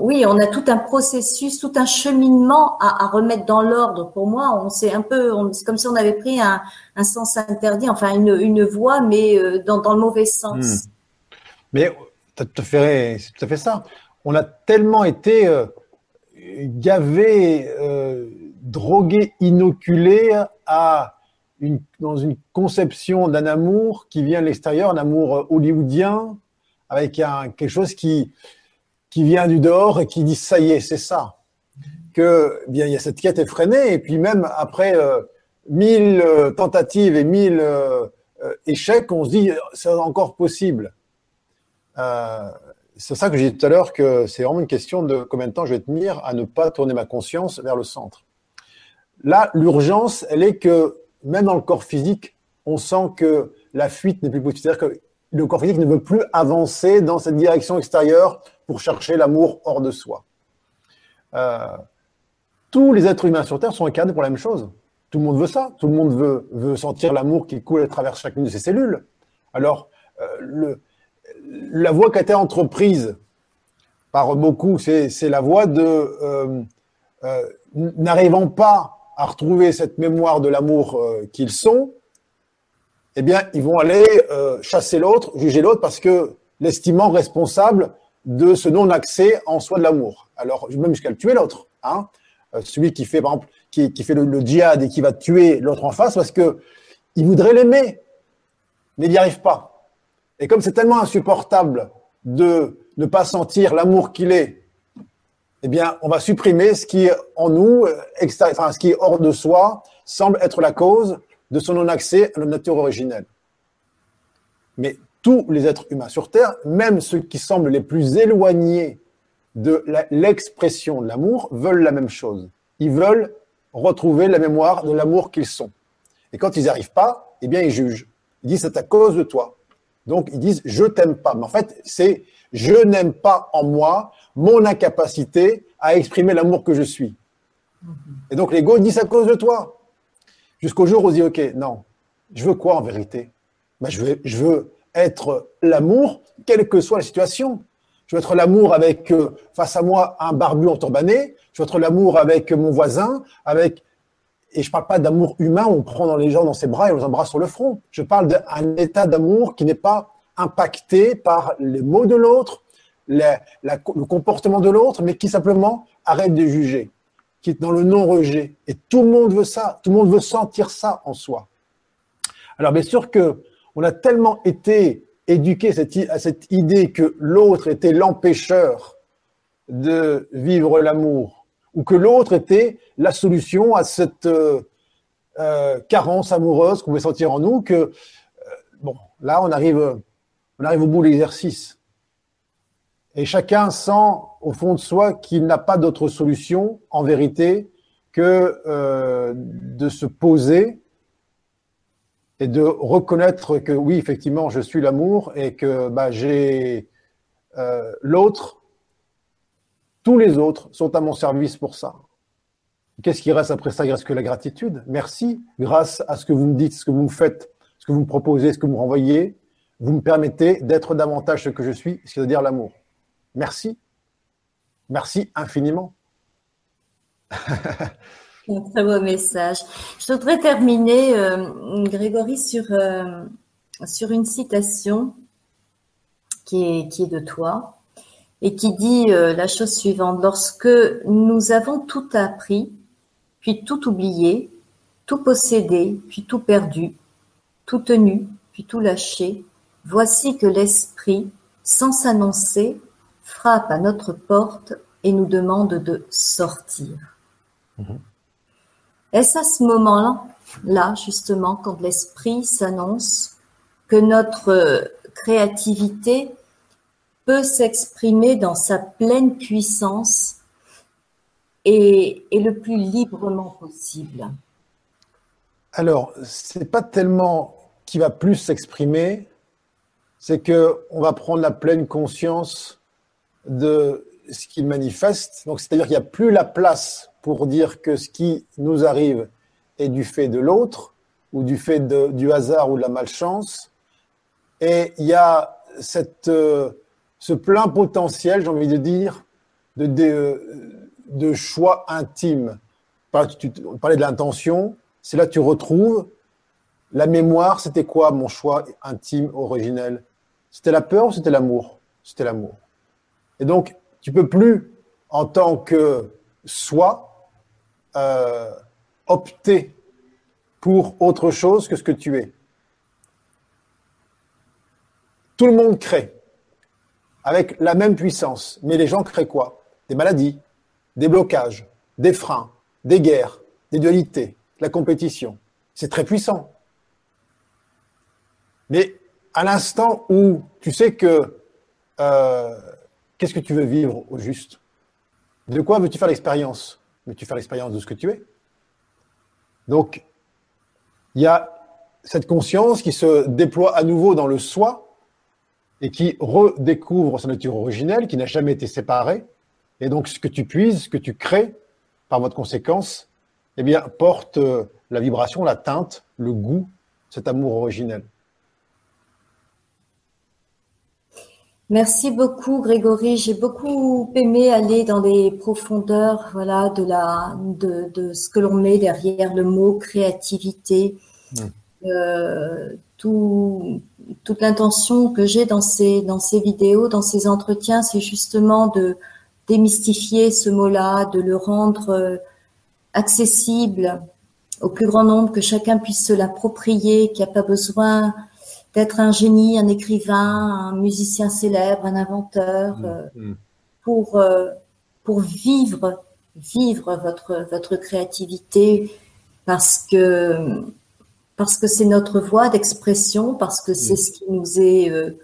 oui, on a tout un processus, tout un cheminement à, remettre dans l'ordre. Pour moi, on c'est un peu, c'est comme si on avait pris un, sens interdit, enfin une, une voie, mais euh, dans, le mauvais sens. Hmm. C'est tout à fait ça. On a tellement été euh, gavé, euh, drogué, inoculé à une, dans une conception d'un amour qui vient de l'extérieur, un amour hollywoodien, avec un, quelque chose qui, qui vient du dehors et qui dit ça y est, c'est ça. Que eh bien il y a cette quête effrénée et puis même après euh, mille euh, tentatives et mille euh, échecs, on se dit c'est encore possible. Euh, c'est ça que j'ai dit tout à l'heure que c'est vraiment une question de combien de temps je vais tenir à ne pas tourner ma conscience vers le centre. Là, l'urgence, elle est que même dans le corps physique, on sent que la fuite n'est plus possible. C'est-à-dire que le corps physique ne veut plus avancer dans cette direction extérieure pour chercher l'amour hors de soi. Euh, tous les êtres humains sur Terre sont incarnés pour la même chose. Tout le monde veut ça. Tout le monde veut, sentir l'amour qui coule à travers chacune de ses cellules. Alors, euh, le, la voie qui a été entreprise par beaucoup, c'est la voie de euh, euh, n'arrivant pas à retrouver cette mémoire de l'amour euh, qu'ils sont, eh bien, ils vont aller chasser l'autre, juger l'autre, parce que l'estimant responsable de ce non-accès en soi de l'amour. Alors, même jusqu'à le tuer l'autre. Hein celui qui fait, par exemple, qui, fait le, le, djihad et qui va tuer l'autre en face parce que il voudrait l'aimer, mais il n'y arrive pas. Et comme c'est tellement insupportable de ne pas sentir l'amour qu'il est, eh bien, on va supprimer ce qui est en nous, enfin, ce qui est hors de soi, semble être la cause de son non-accès à la nature originelle. Mais tous les êtres humains sur Terre, même ceux qui semblent les plus éloignés de l'expression de l'amour, veulent la même chose. Ils veulent retrouver la mémoire de l'amour qu'ils sont. Et quand ils n'y arrivent pas, eh bien, ils jugent. Ils disent, c'est à cause de toi. Donc, ils disent, je t'aime pas. Mais en fait, c'est, je n'aime pas en moi mon incapacité à exprimer l'amour que je suis. Et donc, l'ego dit, c'est à cause de toi. Jusqu'au jour où on dit, OK, non, je veux quoi en vérité? Ben, je, veux, je veux être l'amour, quelle que soit la situation. Je veux être l'amour avec, euh, face à moi, un barbu enturbané. Je veux être l'amour avec mon voisin, avec, et je parle pas d'amour humain on prend les gens dans ses bras et on les embrasse sur le front. Je parle d'un état d'amour qui n'est pas impacté par les mots de l'autre, le comportement de l'autre, mais qui simplement arrête de juger qui est dans le non-rejet. Et tout le monde veut ça, tout le monde veut sentir ça en soi. Alors bien sûr que on a tellement été éduqué à cette idée que l'autre était l'empêcheur de vivre l'amour, ou que l'autre était la solution à cette euh, euh carence amoureuse qu'on pouvait sentir en nous, que euh, bon, là on arrive, on arrive au bout de l'exercice. Et chacun sent au fond de soi qu'il n'a pas d'autre solution, en vérité, que de se poser et de reconnaître que oui, effectivement, je suis l'amour et que bah, j'ai l'autre, tous les autres sont à mon service pour ça. Qu'est-ce qui reste après ça? Il reste que la gratitude. Merci, grâce à ce que vous me dites, ce que vous me faites, ce que vous me proposez, ce que vous me renvoyez, vous me permettez d'être davantage ce que je suis, c'est-à-dire l'amour. Merci. Merci infiniment. Un très beau message. Je voudrais terminer, euh, Grégory, sur, euh, sur une citation qui est de toi et qui dit euh, la chose suivante. Lorsque nous avons tout appris, puis tout oublié, tout possédé, puis tout perdu, tout tenu, puis tout lâché, voici que l'esprit, sans s'annoncer, frappe à notre porte et nous demande de sortir. Mhm. Est-ce à ce moment-là, là justement, quand l'esprit s'annonce, que notre créativité peut s'exprimer dans sa pleine puissance et, le plus librement possible Alors, c'est pas tellement qui va plus s'exprimer, c'est que on va prendre la pleine conscience de ce qu'il manifeste. Donc, c'est-à-dire qu'il n'y a plus la place pour dire que ce qui nous arrive est du fait de l'autre ou du fait du hasard ou de la malchance. Et il y a cette, euh, ce plein potentiel, j'ai envie de dire, de, choix intime. Tu parlais de l'intention, c'est là que tu retrouves la mémoire. C'était quoi mon choix intime, originel? C'était la peur ou c'était l'amour? C'était l'amour. Et donc, tu peux plus, en tant que soi, euh, opter pour autre chose que ce que tu es. Tout le monde crée avec la même puissance, mais les gens créent quoi? Des maladies, des blocages, des freins, des guerres, des dualités, la compétition. C'est très puissant. Mais à l'instant où tu sais que euh, Qu'est-ce que tu veux vivre au juste? De quoi veux-tu faire l'expérience? Veux-tu faire l'expérience de ce que tu es? Donc, il y a cette conscience qui se déploie à nouveau dans le soi et qui redécouvre sa nature originelle, qui n'a jamais été séparée. Et donc, ce que tu puises, ce que tu crées, par votre conséquence, eh bien, porte euh, la vibration, la teinte, le goût, cet amour originel. Merci beaucoup, Grégory. J'ai beaucoup aimé aller dans les profondeurs, voilà, de la, de, de ce que l'on met derrière le mot créativité. Hmm. Euh, tout, toute l'intention que j'ai dans ces, dans ces vidéos, dans ces entretiens, c'est justement de démystifier ce mot-là, de le rendre euh, accessible au plus grand nombre, que chacun puisse se l'approprier, qu'il n'y a pas besoin d'être un génie, un écrivain, un musicien célèbre, un inventeur, mmh, euh, mmh. pour euh, pour vivre vivre votre votre créativité parce que parce que c'est notre voie d'expression, parce que c'est ce qui nous est euh,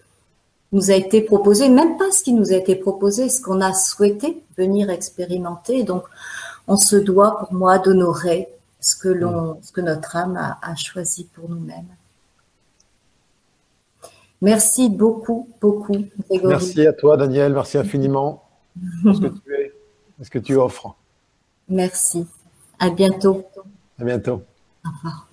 nous a été proposé, même pas ce qui nous a été proposé, ce qu'on a souhaité venir expérimenter. Donc, on se doit, pour moi, d'honorer ce que l'on, ce que notre âme a, choisi pour nous-mêmes. Merci beaucoup, beaucoup, Grégory. Merci à toi, Daniel. Merci infiniment pour ce que tu es, ce que tu offres? Merci. À bientôt. À bientôt. Au revoir.